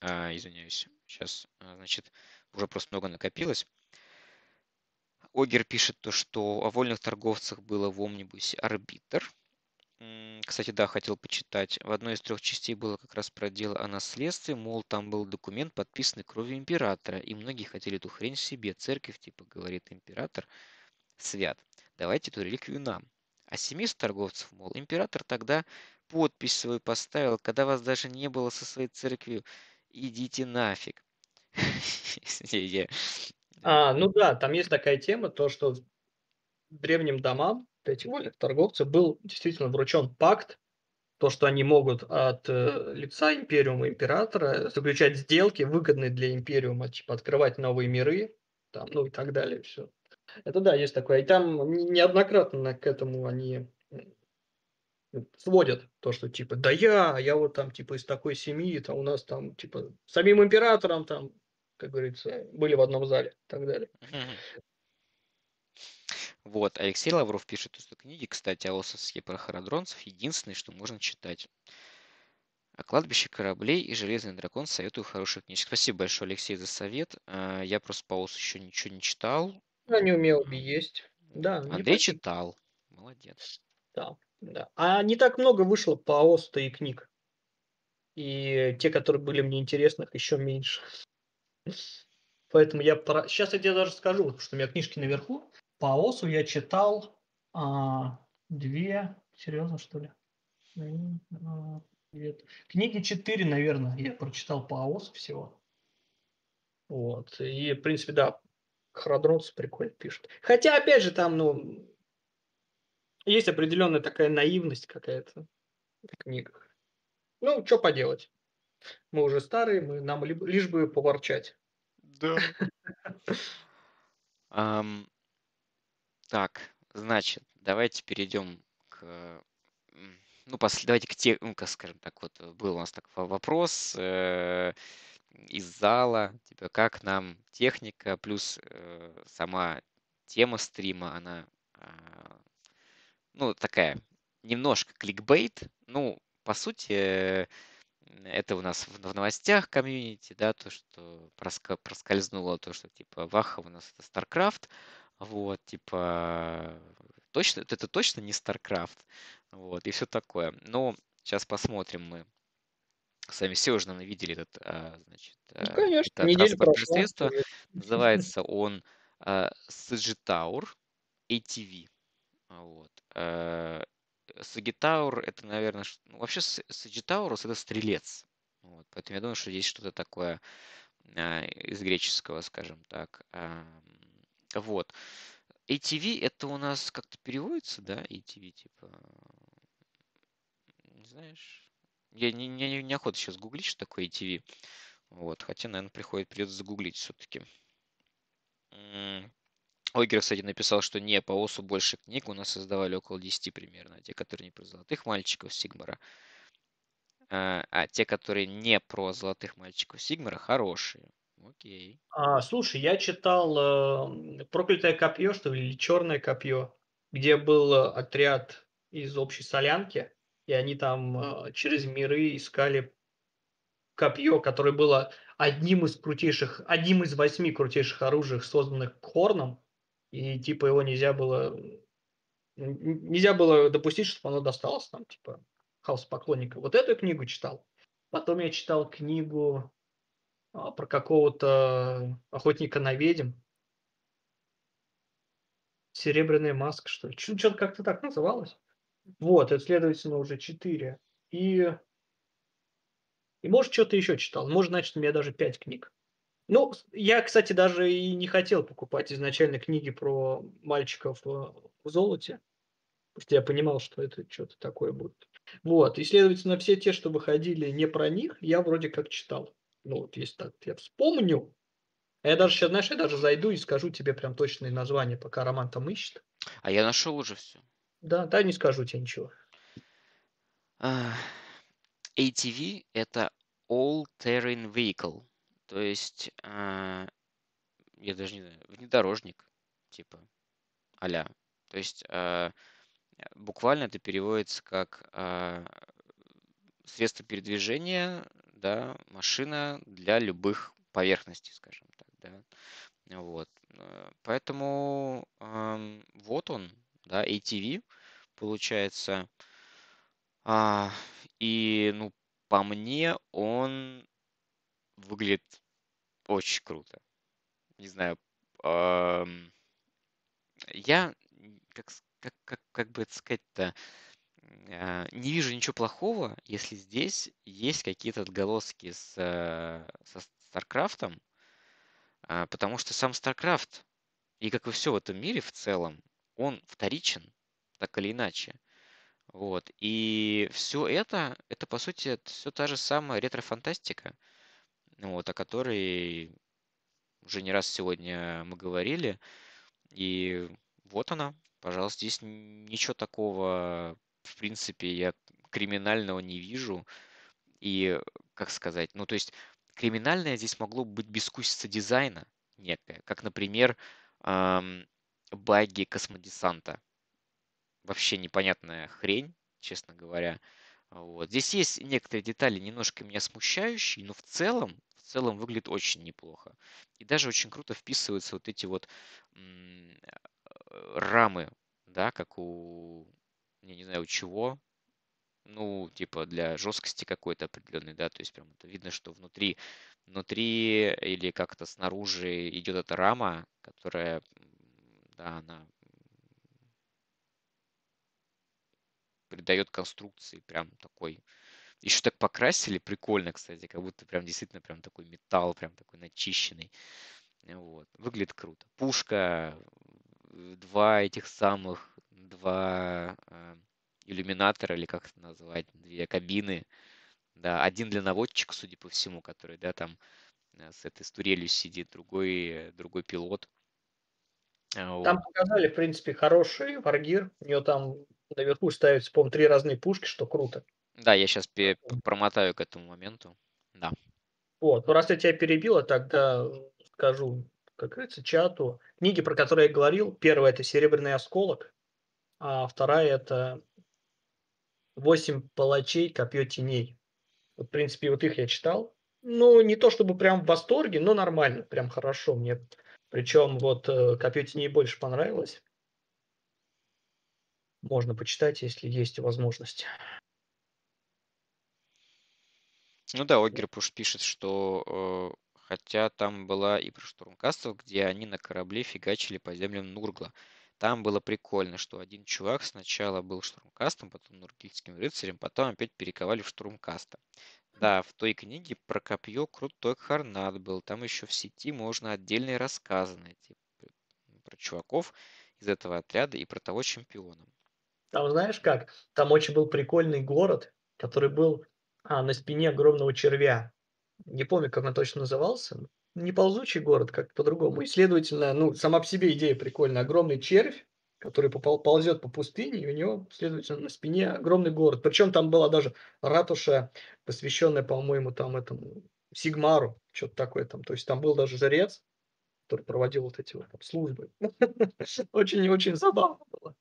А, извиняюсь. Сейчас, а, значит, уже просто много накопилось. Огер пишет то, что о вольных торговцах было в Омнибусе арбитр. Кстати, да, хотел почитать. В одной из трех частей было как раз про дело о наследстве, мол, там был документ, подписанный кровью императора, и многие хотели эту хрень себе. Церковь, типа, говорит император, свят. Давайте эту реликвию нам. А семейство торговцев, мол, император тогда подпись свою поставил, когда вас даже не было со своей церковью. Идите нафиг. А, ну да, там есть такая тема, то, что древним домам, этих вольных торговцев, был действительно вручен пакт, то, что они могут от э, лица империума императора заключать сделки, выгодные для империума, типа открывать новые миры, там, ну и так далее, все. Это да, есть такое. И там неоднократно к этому они сводят то, что типа, да я, я вот там типа из такой семьи, там у нас там типа самим императором там, как говорится, были в одном зале и так далее. Вот, Алексей Лавров пишет, что книги, кстати, о осовске про харадронцев единственное, что можно читать. А кладбище кораблей и Железный дракон советую хороших книжек. Спасибо большое, Алексей, за совет. А, я просто по ОСу еще ничего не читал. Они умел бы есть. Да, Андрей читал. Молодец. Да, да. А не так много вышло по ОСу и книг. И те, которые были мне интересны, еще меньше. Поэтому я... Про... Сейчас я тебе даже скажу, что у меня книжки наверху. По ОСу я читал а, две, серьезно что ли? Книги четыре, наверное, я прочитал по ОСу всего. Вот. И, в принципе, да, Храдронс прикольно пишет. Хотя, опять же, там, ну, есть определенная такая наивность какая-то в книгах. Ну, что поделать. Мы уже старые, мы, нам лишь бы поворчать. Да. Так, значит, давайте перейдем к... Ну, пос, давайте к те, ну, как скажем так, вот был у нас так вопрос э, из зала, типа, как нам техника плюс э, сама тема стрима, она, э, ну, такая, немножко кликбейт, ну, по сути, э, это у нас в, в новостях комьюнити, да, то, что проскользнуло, то, что, типа, Ваха у нас это StarCraft, вот, типа, точно, это точно не StarCraft. Вот, и все такое. Но сейчас посмотрим мы. Сами все уже, наверное, видели этот, а, значит, ну, а, конечно, это транспортное средство. Называется он а, Sagitaur ATV. Вот. Сагитаур это, наверное, ну, вообще Сагитаурус это стрелец. Вот, поэтому я думаю, что здесь что-то такое из греческого, скажем так. Вот. ATV это у нас как-то переводится, да? ATV, типа... Не знаешь? Я не, не, не охота сейчас гуглить, что такое ATV. Вот, хотя, наверное, приходит, придется загуглить все-таки. Ойгер, кстати, написал, что не, по ОСу больше книг у нас создавали около 10 примерно. Те, которые не про золотых мальчиков Сигмара. А, а те, которые не про золотых мальчиков Сигмара, хорошие. Окей. А, слушай, я читал э, «Проклятое копье», что ли, или «Черное копье», где был э, отряд из общей солянки, и они там э, через миры искали копье, которое было одним из крутейших, одним из восьми крутейших оружий, созданных Хорном, и типа его нельзя было нельзя было допустить, чтобы оно досталось там, типа, хаос поклонника. Вот эту книгу читал. Потом я читал книгу про какого-то охотника на ведьм. Серебряная маска, что ли. Что-то как-то так называлось. Вот, это, следовательно, уже четыре. И, и может, что-то еще читал. Может, значит, у меня даже пять книг. Ну, я, кстати, даже и не хотел покупать изначально книги про мальчиков в золоте. Потому что я понимал, что это что-то такое будет. Вот, и, следовательно, все те, что выходили не про них, я вроде как читал. Ну, вот если так я вспомню. А я даже сейчас, знаешь, я даже зайду и скажу тебе прям точные названия, пока Роман там ищет. А я нашел уже все. Да, да, не скажу тебе ничего. ATV это all-terrain vehicle. То есть, а, я даже не знаю, внедорожник, типа, а То есть, а, буквально это переводится как а, средство передвижения, да, машина для любых поверхностей, скажем так, да. Вот. Э, поэтому эм, вот он, да, ATV, получается. А, и, ну, по мне, он выглядит очень круто. Не знаю, эм, я, как, как, как, как бы это сказать-то, э, не вижу ничего плохого, если здесь есть какие-то отголоски с, э, со Старкрафтом, а, потому что сам StarCraft, и как и все в этом мире в целом, он вторичен, так или иначе. Вот. И все это, это по сути все та же самая ретро-фантастика, вот, о которой уже не раз сегодня мы говорили. И вот она, пожалуйста, здесь ничего такого, в принципе, я криминального не вижу. И, как сказать, ну, то есть, криминальное здесь могло быть бескусица дизайна некая, как, например, эм, баги космодесанта. Вообще непонятная хрень, честно говоря. Вот. Здесь есть некоторые детали, немножко меня смущающие, но в целом, в целом выглядит очень неплохо. И даже очень круто вписываются вот эти вот рамы, да, как у, я не знаю, чего, ну, типа для жесткости какой-то определенной, да, то есть прям это видно, что внутри, внутри или как-то снаружи идет эта рама, которая, да, она придает конструкции прям такой. Еще так покрасили, прикольно, кстати, как будто прям действительно прям такой металл, прям такой начищенный. Вот. Выглядит круто. Пушка, два этих самых, два э, иллюминатор, или как это назвать, две кабины. Да, один для наводчика, судя по всему, который, да, там э, с этой стурелью сидит, другой, другой пилот. А, там показали, в принципе, хороший варгир. У него там наверху ставятся, по-моему, три разные пушки, что круто. Да, я сейчас промотаю к этому моменту. Да. Вот, ну раз я тебя перебила, тогда скажу, как говорится, чату. Книги, про которые я говорил, первая это «Серебряный осколок», а вторая это «Восемь палачей. Копье теней». Вот, в принципе, вот их я читал. Ну, не то чтобы прям в восторге, но нормально, прям хорошо мне. Причем вот э, «Копье теней» больше понравилось. Можно почитать, если есть возможность. Ну да, Огер Пуш пишет, что э, хотя там была и про штурмкастов, где они на корабле фигачили по землям Нургла. Там было прикольно, что один чувак сначала был штурмкастом, потом нургильским рыцарем, потом опять перековали в штурмкаста. Да, в той книге про копье крутой Харнат был. Там еще в сети можно отдельные рассказы найти про чуваков из этого отряда и про того чемпиона. Там знаешь как? Там очень был прикольный город, который был а, на спине огромного червя. Не помню, как он точно назывался не ползучий город, как по-другому. И, следовательно, ну, сама по себе идея прикольная. Огромный червь, который попал, ползет по пустыне, и у него, следовательно, на спине огромный город. Причем там была даже ратуша, посвященная, по-моему, там этому Сигмару, что-то такое там. То есть там был даже жрец, который проводил вот эти вот там, службы. Очень-очень забавно было.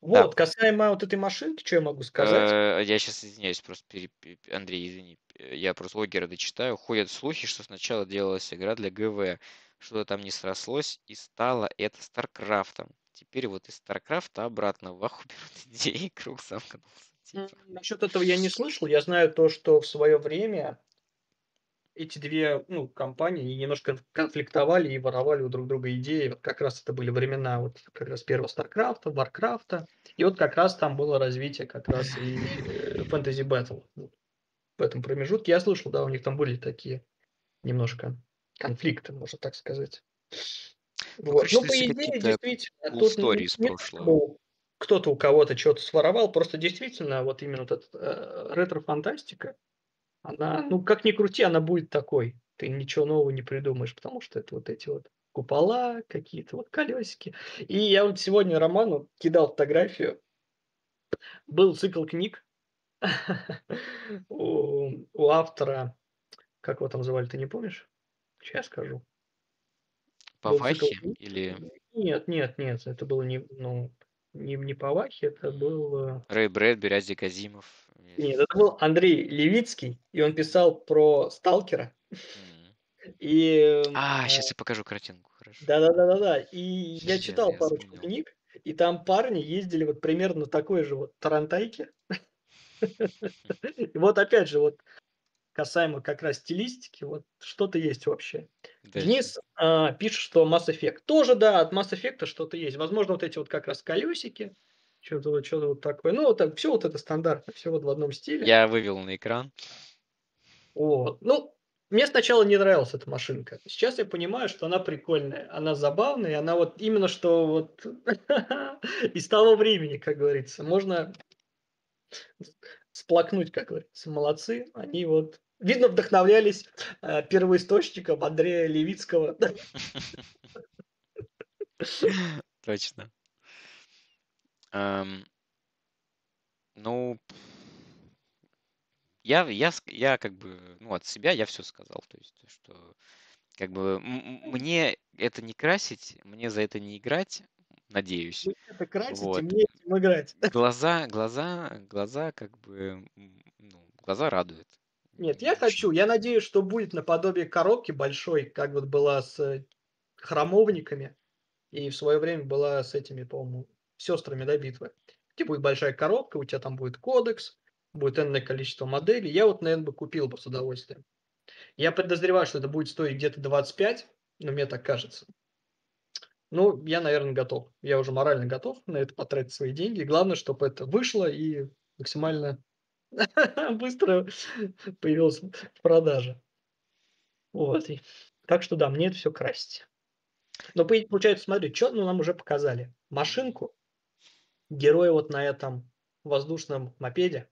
Вот, да. касаемо вот этой машинки, что я могу сказать? Э, я сейчас извиняюсь, просто пере... Андрей, извини, я просто логера дочитаю. Ходят слухи, что сначала делалась игра для ГВ, что-то там не срослось, и стало это Старкрафтом. Теперь вот из Старкрафта обратно в Ваху берут идеи, круг замкнулся. Типа. Насчет этого я не слышал. Я знаю то, что в свое время эти две ну, компании немножко конфликтовали и воровали у друг друга идеи. Вот как раз это были времена вот как раз первого Старкрафта, Варкрафта. И вот как раз там было развитие как раз и Fantasy Battle. В этом промежутке я слышал, да, у них там были такие немножко конфликты, можно так сказать. Ну, вот. Ну, по идее, действительно, тут не, из прошлого. кто-то у кого-то что-то своровал, просто действительно вот именно вот эта э, ретро-фантастика, она, ну, как ни крути, она будет такой. Ты ничего нового не придумаешь, потому что это вот эти вот купола, какие-то вот колесики. И я вот сегодня Роману кидал фотографию. Был цикл книг у, у автора, как его там звали, ты не помнишь? Сейчас скажу. По книг. или Нет, нет, нет, это было не, ну, не, не по Вахе, это был... э, Рэй Брэдбери, Азик Азимов? или- Нет, это был Андрей Левицкий, и он писал про Сталкера. И... эм, А, э, сейчас я покажу картинку. Да-да-да-да-да. И я Подожди, читал я парочку вспомнил. книг, и там парни ездили вот примерно на такой же вот тарантайке. Вот опять же, вот касаемо как раз стилистики, вот что-то есть вообще. Да, Денис а, пишет, что Mass Effect. Тоже, да, от Mass Effect что-то есть. Возможно, вот эти вот как раз колесики, что-то вот, что вот такое. Ну, вот все вот это стандартно, все вот в одном стиле. Я вывел на экран. Вот. Ну, мне сначала не нравилась эта машинка. Сейчас я понимаю, что она прикольная, она забавная, она вот именно что вот из того времени, как говорится. Можно сплакнуть, как говорится. Молодцы. Они вот, видно, вдохновлялись э, первоисточником Андрея Левицкого. Точно. Ам, Ну, я, я, я как бы, ну, от себя я все сказал. То есть, то, что как бы мне это не красить, мне за это не играть, надеюсь. Это красите, Вот. мне этим играть. Глаза, глаза, глаза как бы, ну, глаза радуют. Нет, я хочу, я надеюсь, что будет наподобие коробки большой, как вот была с э, храмовниками, и в свое время была с этими, по-моему, сестрами, да, битвы. Где будет большая коробка, у тебя там будет кодекс, будет энное количество моделей. Я вот, наверное, бы купил бы с удовольствием. Я подозреваю, что это будет стоить где-то 25, но мне так кажется. Ну, я, наверное, готов. Я уже морально готов на это потратить свои деньги. Главное, чтобы это вышло и максимально быстро появилось в продаже. Вот. И- Так что да, мне это все красить. Но по- получается, смотри, что ну, нам уже показали. Машинку, героя вот на этом воздушном мопеде,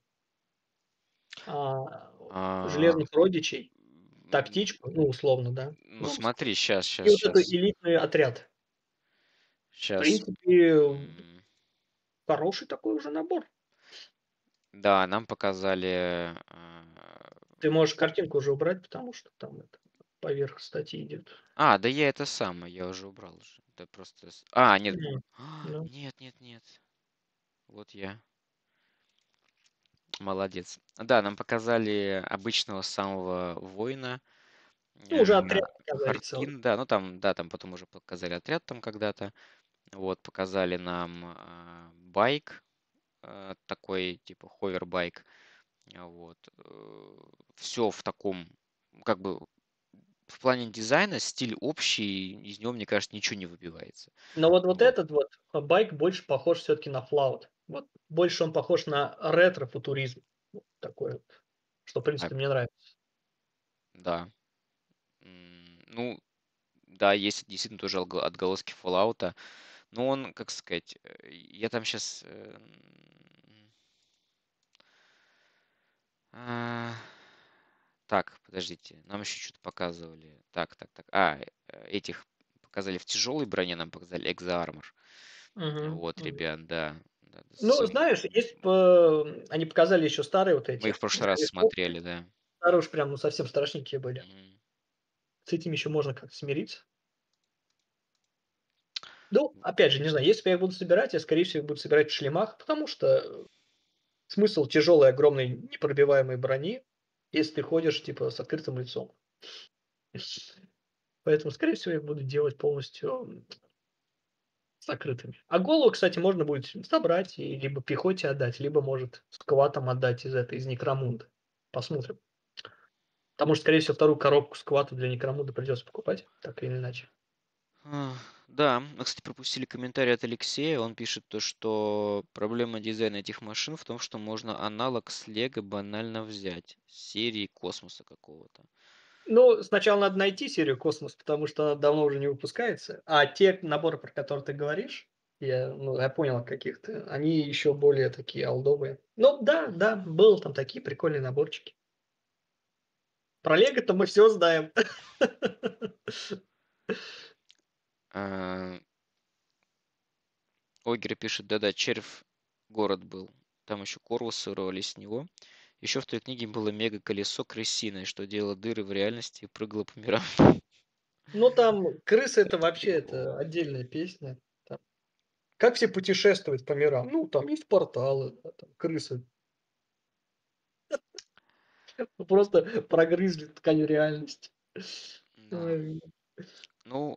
а, А, железных родичей, тактичку, ну, условно, да. Ну, Ну, смотри, сейчас, И сейчас, вот этот элитный отряд. В сейчас. принципе, хороший такой уже набор. Да, нам показали. а, Ты можешь картинку уже убрать, потому что там это поверх статьи идет. А, да я это самое, я уже убрал уже. Это просто... с- А, нет. Мгм, А, да. Нет, нет, нет. Вот я. Молодец. Да, нам показали обычного самого воина. Ну, уже э, отряд показали целый. Да, ну там, да, там потом уже показали отряд там когда-то. Вот, показали нам а, байк, такой, типа, ховербайк. А, Вот. Все в таком, как бы, в плане дизайна стиль общий, из него, мне кажется, ничего не выбивается. Но вот, вот Вот. этот вот а, байк больше похож все-таки на флаут. Вот больше он похож на ретро-футуризм. Вот такой вот. Что, в принципе, мне нравится. Да. Ну, да, есть действительно тоже отго- отголоски Fallout. Но он, как сказать, э, я там сейчас... Так, подождите, нам еще что-то показывали. Так, так, так. А, э, этих показали в тяжелой броне, нам показали Exo-Armor. Мгм, Вот, ребят, да. Ну, знаешь, есть по- они показали еще старые вот эти. Мы их в прошлый раз смотрели, да. Старые уж прям ну, совсем страшненькие были. Мгм. С этим еще можно как-то смириться. Ну, опять же, не знаю, если я их буду собирать, я, скорее всего, их буду собирать в шлемах, потому что смысл тяжелой, огромной, непробиваемой брони, если ты ходишь, типа, с открытым лицом. Поэтому, скорее всего, я буду делать полностью закрытыми. А голову, кстати, можно будет собрать и либо пехоте отдать, либо, может, скватом отдать из этой, из Некромунда. Посмотрим. Потому что, скорее всего, вторую коробку сквата для Некромунда придется покупать, так или иначе. Да, мы, кстати, пропустили комментарий от Алексея. Он пишет то, что проблема дизайна этих машин в том, что можно аналог с Лего банально взять. Серии космоса какого-то. Ну, сначала надо найти серию «Космос», потому что она давно уже не выпускается. А те наборы, про которые ты говоришь, я, ну, я понял каких-то, они еще более такие олдовые. Ну, да, да, было там такие прикольные наборчики. Про Лего-то мы все знаем. А, Огер пишет, да-да, червь город был. там еще корвусы вырвались с него. Еще в той книге было мега-колесо крысиное, что делало дыры в реальности и прыгало по мирам. Ну, там крысы это вообще это отдельная песня. Там. Как все путешествуют по мирам? Ну, там есть порталы, да, там крысы. Просто прогрызли ткань реальности. Ну, э,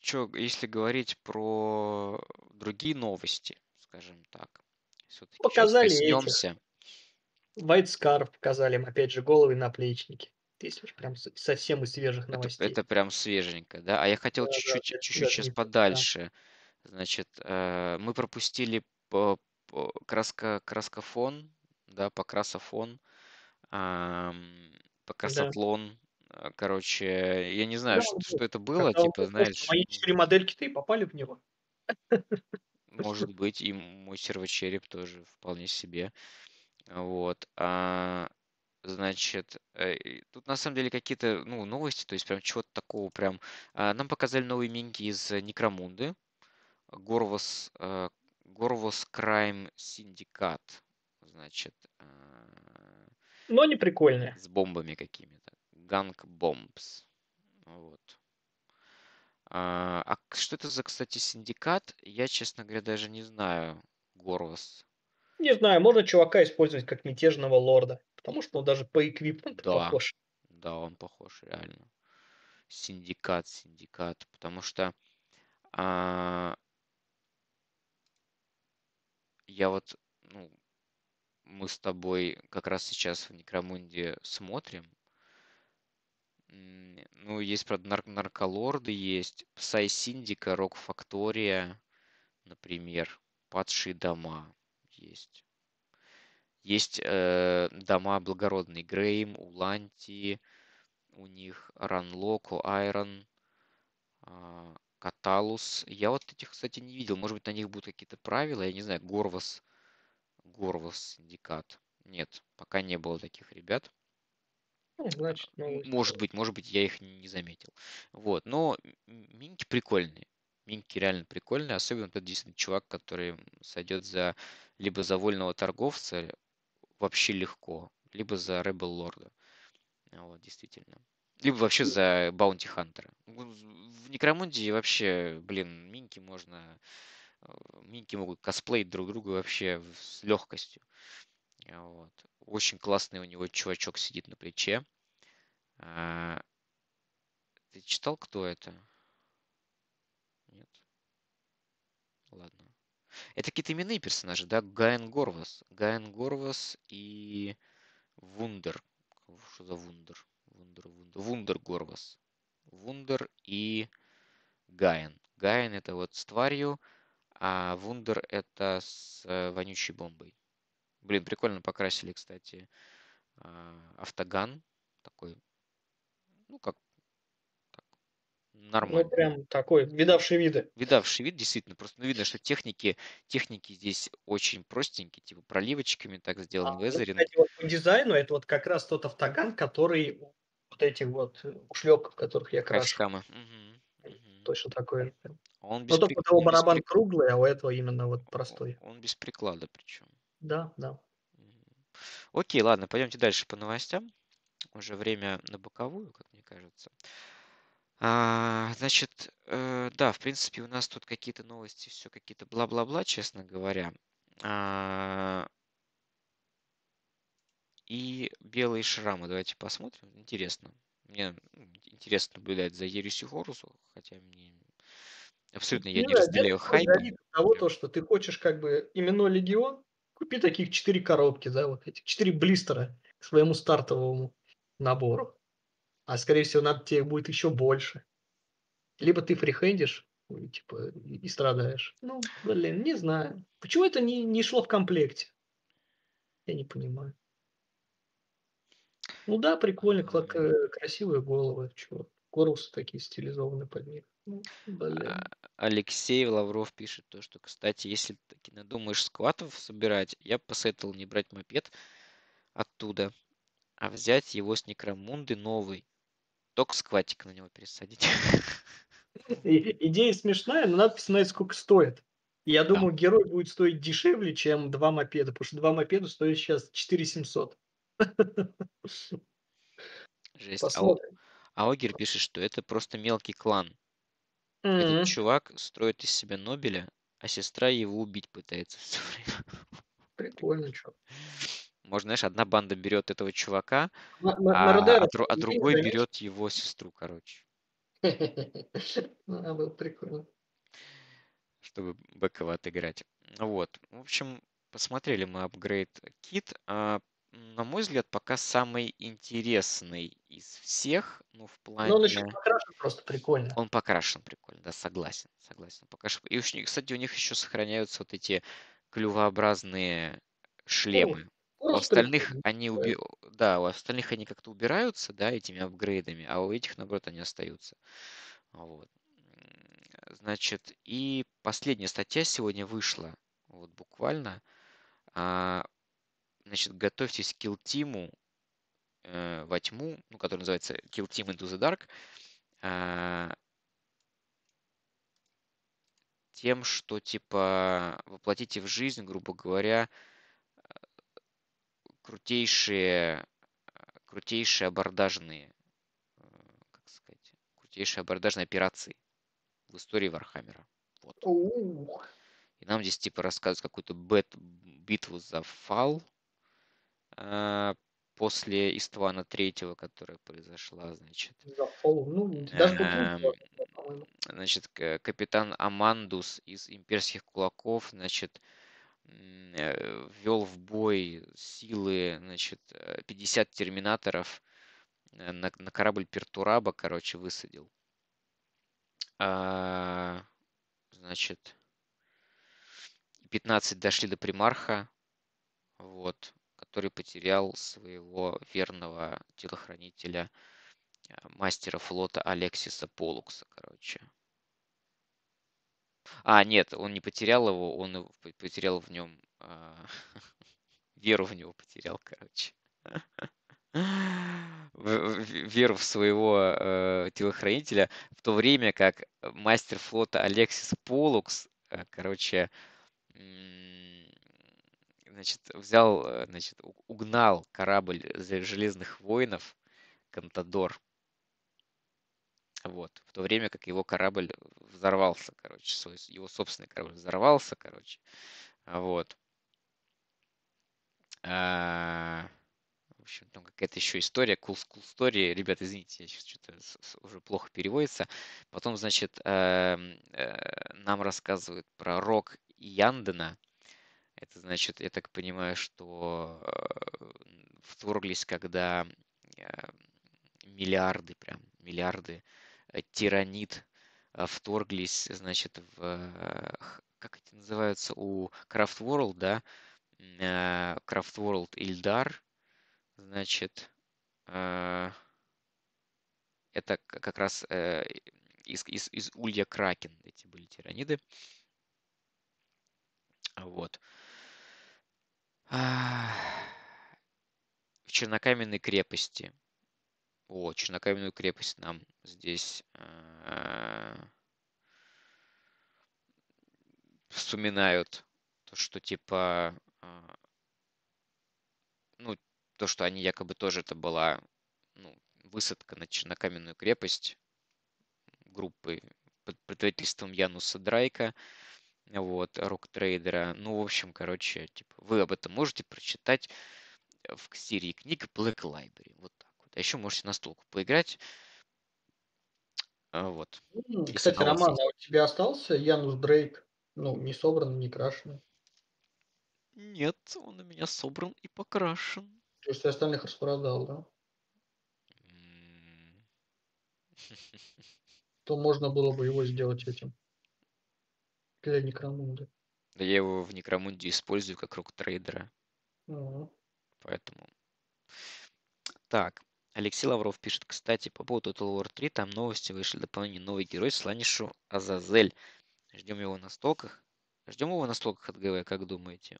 чё, если говорить про другие новости, скажем так, все-таки Показали коснемся. White Scarf показали им, опять же, головы и наплечники. Если уж прям совсем из свежих Это, новостей. это прям свеженько, да? А я хотел Да, да, чуть-чуть, это чуть-чуть сейчас свеженько, да. подальше. Значит, э, мы пропустили по, по- краска, краскофон, да, покрасофон, ам, покрасотлон. Э, Короче, я не знаю, Да, что, что это было, Когда типа, знаешь, Мои четыре модельки-то и попали в него. может быть, и мой сервочереп тоже вполне себе. Вот. А, значит, э, тут на самом деле какие-то, ну, новости, то есть прям чего-то такого прям. А, Нам показали новые миньки из э, Некромунды. Горвос, э, Горвос Crime Syndicate. Значит, а, Но они прикольные. с бомбами какими-то. Gunk Bombs. Вот. А, а что это за, кстати, синдикат? Я, честно говоря, даже не знаю. Горвос. Не знаю, можно чувака использовать как мятежного лорда. Потому что он даже по equipment у Да. похож. Да, он похож, реально. Синдикат, синдикат. Потому что а, я вот, ну, мы с тобой как раз сейчас в Некромунде смотрим. Ну, есть, правда, нар- нарколорды есть, Psi Syndica, Rogue Factoria, например, Падшие дома есть. Есть э, дома благородный Грейм, Уланти, у них Ран Ло, Ко'Айрон, а, Каталус. Я вот этих, кстати, не видел. Может быть, на них будут какие-то правила. Я не знаю, Горвас, Горвас Синдикат. Нет, пока не было таких ребят. Ну, значит, М, новость. Может быть, может быть, я их не заметил. Вот, но минки прикольные. Минки реально прикольные, особенно тот действительно чувак, который сойдет за либо за вольного торговца вообще легко, либо за Rebel Лорда. Вот, действительно. Либо вообще за Баунти Хантера. В Некромунде вообще, блин, минки можно... э, Минки могут косплеить друг друга вообще с легкостью. Вот. Очень классный у него чувачок сидит на плече. А, Ты читал, кто это? Нет? Ладно. Это какие-то именные персонажи, да? Гаен Горвас. Гаен Горвас и Вундер. Что за Вундер? Вундер, Вундер. Вундер Горвас. Вундер и Гаен. Гаен это вот с тварью, а Вундер это с э, вонючей бомбой. Блин, прикольно покрасили, кстати, а, автоган. Такой, ну как, так, Ну, нормально. прям такой, видавший виды. Видавший вид, действительно, просто ну, видно, что техники, техники здесь очень простенькие, типа проливочками так сделан, А, ну, везеринг. кстати, вот по дизайну это вот как раз тот автоган, который вот этих вот ушлепков, которых я крашу. Мгм, мгм. Точно такой. Он без, Но только прик- у того он без барабан прик- круглый, а у этого именно вот простой. Он без приклада причем. Да, да. Окей, ладно, пойдемте дальше по новостям. Уже время на боковую, как мне кажется. А, значит, э, да, в принципе, у нас тут какие-то новости, все какие-то бла-бла-бла, честно говоря. А, и белые шрамы, давайте посмотрим. Интересно. Мне ну, интересно наблюдать за Ересью Хорусу, хотя мне абсолютно я не разделяю от того, то, что ты хочешь как бы именно Легион, купи таких четыре коробки, да, вот этих четыре блистера к своему стартовому набору. А скорее всего, надо тебе будет еще больше. Либо ты фрихендишь, ну, типа, и, страдаешь. Ну, блин, не знаю. Почему это не, не шло в комплекте? Я не понимаю. Ну да, прикольно, к- красивые головы. Чего? Корпусы такие стилизованные под них. Ну, блин. А, Алексей Лавров пишет то, что, кстати, если таки надумаешь скватов собирать, я бы посоветовал не брать мопед оттуда, а взять его с Некромунды новый. Только скватик на него пересадить. Идея смешная, но надо посмотреть, сколько стоит. Я думаю, герой будет стоить дешевле, чем два мопеда, потому что два мопеда стоят сейчас 4700. Жесть. А, Посмотрим. а Огер пишет, что это просто мелкий клан. Этот Мгм. чувак строит из себя Нобеля, а сестра его убить пытается все время. Прикольно, чё. Может, знаешь, одна банда берет этого чувака, На- на- а, Мародеров а а другой берет его сестру, короче, А, было прикольно. чтобы Бекова отыграть. Ну Вот. В общем, посмотрели мы апгрейд кит. А, на мой взгляд, пока самый интересный из всех, ну, в Но он еще плане... покрашен просто прикольно. Он покрашен прикольно, да, согласен, согласен. Покрашен. И, уж кстати, у них еще сохраняются вот эти клювообразные шлемы. У Просто остальных прикольно. они уби... да, у остальных они как-то убираются, да, этими апгрейдами, а у этих, наоборот, они остаются. Вот. Значит, и последняя статья сегодня вышла, вот буквально. А, Значит, готовьтесь к килл-тиму э, во тьму, ну, который называется Kill Team Into the Dark, а, тем, что, типа, воплотите в жизнь, грубо говоря, крутейшие, э, крутейшие абордажные, э, как сказать, крутейшие абордажные операции в истории Вархаммера. Вот. И нам здесь типа рассказывают какую-то бет, битву за Фалл э, после Иствана третьего, которая произошла, значит. Ну, даже Эм. Значит, капитан Амандус из имперских кулаков, значит, ввел в бой силы, значит, э, 50 терминаторов э, на, на корабль Пертураба, короче, высадил. А, значит, 15 дошли до примарха, вот, который потерял своего верного телохранителя, э, мастера флота Алексиса Полукса, короче. А, нет, он не потерял его, он потерял в нем а, веру в него потерял, короче. Веру в своего э, телохранителя, в то время как мастер флота Алексис Полукс, э, короче, м, значит, взял, э, значит, угнал корабль железных воинов Контадор. Вот. В то время как его корабль взорвался, короче, свой, его собственный корабль взорвался, короче. Вот. А, В общем, там какая-то еще история, cool, cool story. Ребят, извините, я сейчас что-то уже плохо переводится. Потом, значит, эм, э, нам рассказывают про Рок Яндена. Это значит, я так понимаю, что э, вторглись, когда э, миллиарды, прям миллиарды э, тиранит вторглись, значит, в, как эти называются, у Craft World, да, Craft World Ильдар, значит, это как раз из, из, из Улья Кракен эти были тираниды. Вот. В Чернокаменной крепости. О, Чернокаменную крепость нам здесь э, вспоминают то, что типа, а, ну, то, что они якобы тоже это была ну, высадка на Чернокаменную крепость группы под предводительством Януса Драйка, вот, рок-трейдера. Ну, в общем, короче, типа, вы об этом можете прочитать в серии книг Black Library. Вот так вот. А еще можете настолку поиграть. А, Вот. Если Кстати, вас Роман, а у тебя остался Янус Дрейк? Ну, не собранный, не крашеный. Нет, он у меня собран и покрашен. То есть ты остальных распродал, да? То можно было бы его сделать этим. Для Некромунда. Да я его в Некромунде использую как рок-трейдера, Мгм. поэтому... Так, Алексей Лавров пишет, кстати, по поводу Total War 3, там новости вышли, дополнение, новый герой Сланишу Азазель. Ждем его на стоках. Ждем его на стоках от ГВ, как думаете?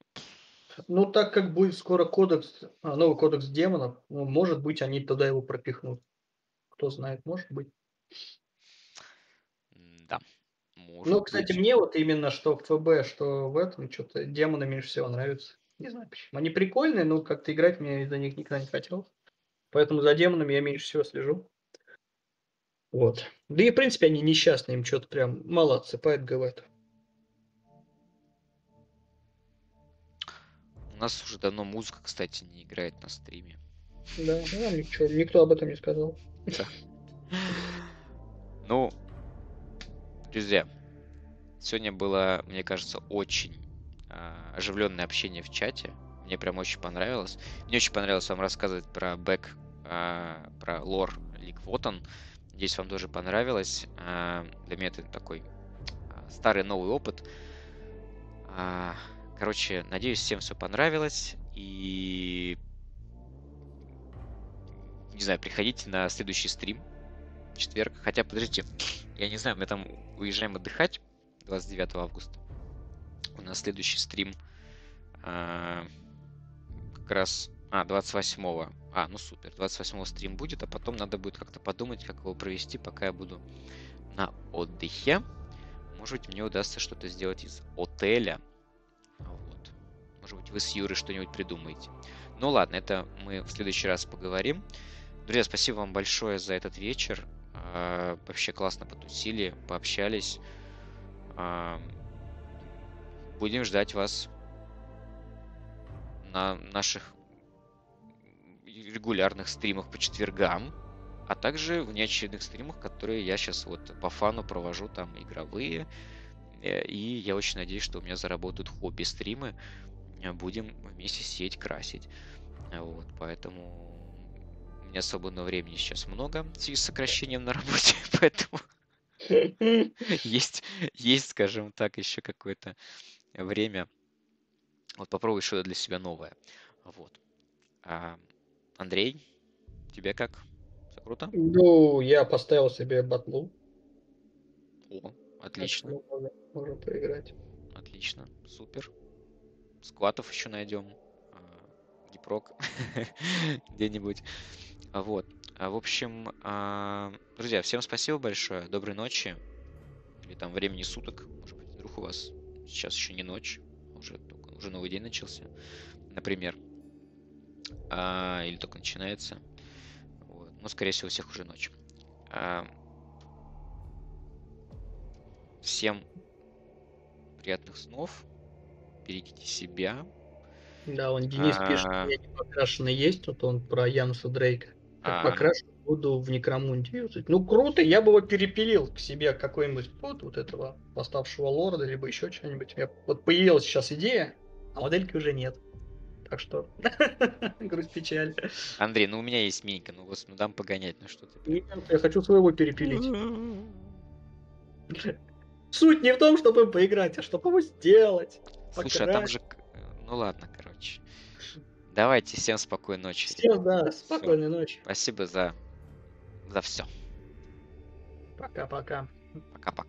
Ну, так как будет скоро кодекс, а, новый кодекс демонов, ну, может быть, они туда его пропихнут. Кто знает, может быть. Да, Может Ну, кстати, быть. мне вот именно что в ФБ, что в этом, что-то демоны меньше всего нравятся. Не знаю почему. Они прикольные, но как-то играть мне за них никогда не хотелось. Поэтому за демонами я меньше всего слежу. Вот. Да и, в принципе, они несчастные, им что-то прям мало отсыпает, говорят. У нас уже давно музыка, кстати, не играет на стриме. Да, да, ничего, никто об этом не сказал. Ну, друзья, сегодня было, мне кажется, очень а, оживленное общение в чате. Мне прям очень понравилось. Мне очень понравилось вам рассказывать про бэк, а, про лор Лик Вотан. Надеюсь, вам тоже понравилось. А, для меня это такой старый новый опыт. Короче, надеюсь, всем все понравилось. И не знаю, приходите на следующий стрим четверг. Хотя, подождите, я не знаю, мы там уезжаем отдыхать 29 августа. У нас следующий стрим а, как раз... А, 28 А, ну супер. 28 стрим будет, а потом надо будет как-то подумать, как его провести, пока я буду на отдыхе. Может быть, мне удастся что-то сделать из отеля. Вот. Может быть, вы с Юрой что-нибудь придумаете. Ну ладно, это мы в следующий раз поговорим. Друзья, спасибо вам большое за этот вечер. А, Вообще классно потусили, пообщались. А, Будем ждать вас на наших регулярных стримах по четвергам, а также в неочередных стримах, которые я сейчас вот по фану провожу, там игровые. Э, И я очень надеюсь, что у меня заработают хобби-стримы. Будем вместе сидеть, красить. Вот, поэтому меня свободного времени сейчас много в связи с сокращением на работе, поэтому есть, есть, скажем так, еще какое-то время вот попробовать что-то для себя новое. Вот. А, Андрей, тебе как? Все круто? Ну, я поставил себе батлу. О, отлично, можно поиграть. отлично, супер. Скватов еще найдем. а, Гипрок где-нибудь. А Вот. А, В общем, а, друзья, всем спасибо большое. Доброй ночи. Или там времени суток. Может быть, вдруг у вас сейчас еще не ночь. Уже, только, уже новый день начался. Например. А, Или только начинается. Вот. Но, скорее всего, у всех уже ночь. А, Всем приятных снов. Берегите себя. Да, он Денис пишет, А. у меня не покрашенный есть, вот он про Януса Дрейка. Как А. покрашу, буду в Некромунде юзать. Ну, круто, я бы его перепилил к себе какой-нибудь вот, вот этого восставшего лорда, либо еще что-нибудь. Вот появилась сейчас идея, а модельки уже нет. Так что, грусть печаль. Андрей, ну у меня есть минька, ну вот ну дам погонять, ну что ты. Нет, я хочу своего перепилить. Суть не в том, чтобы поиграть, а чтобы его сделать. Слушай, а там же... Ну ладно, короче. Давайте, всем спокойной ночи. Всем, да, спокойной ночи. Спасибо за... за все. Пока-пока. Пока-пока.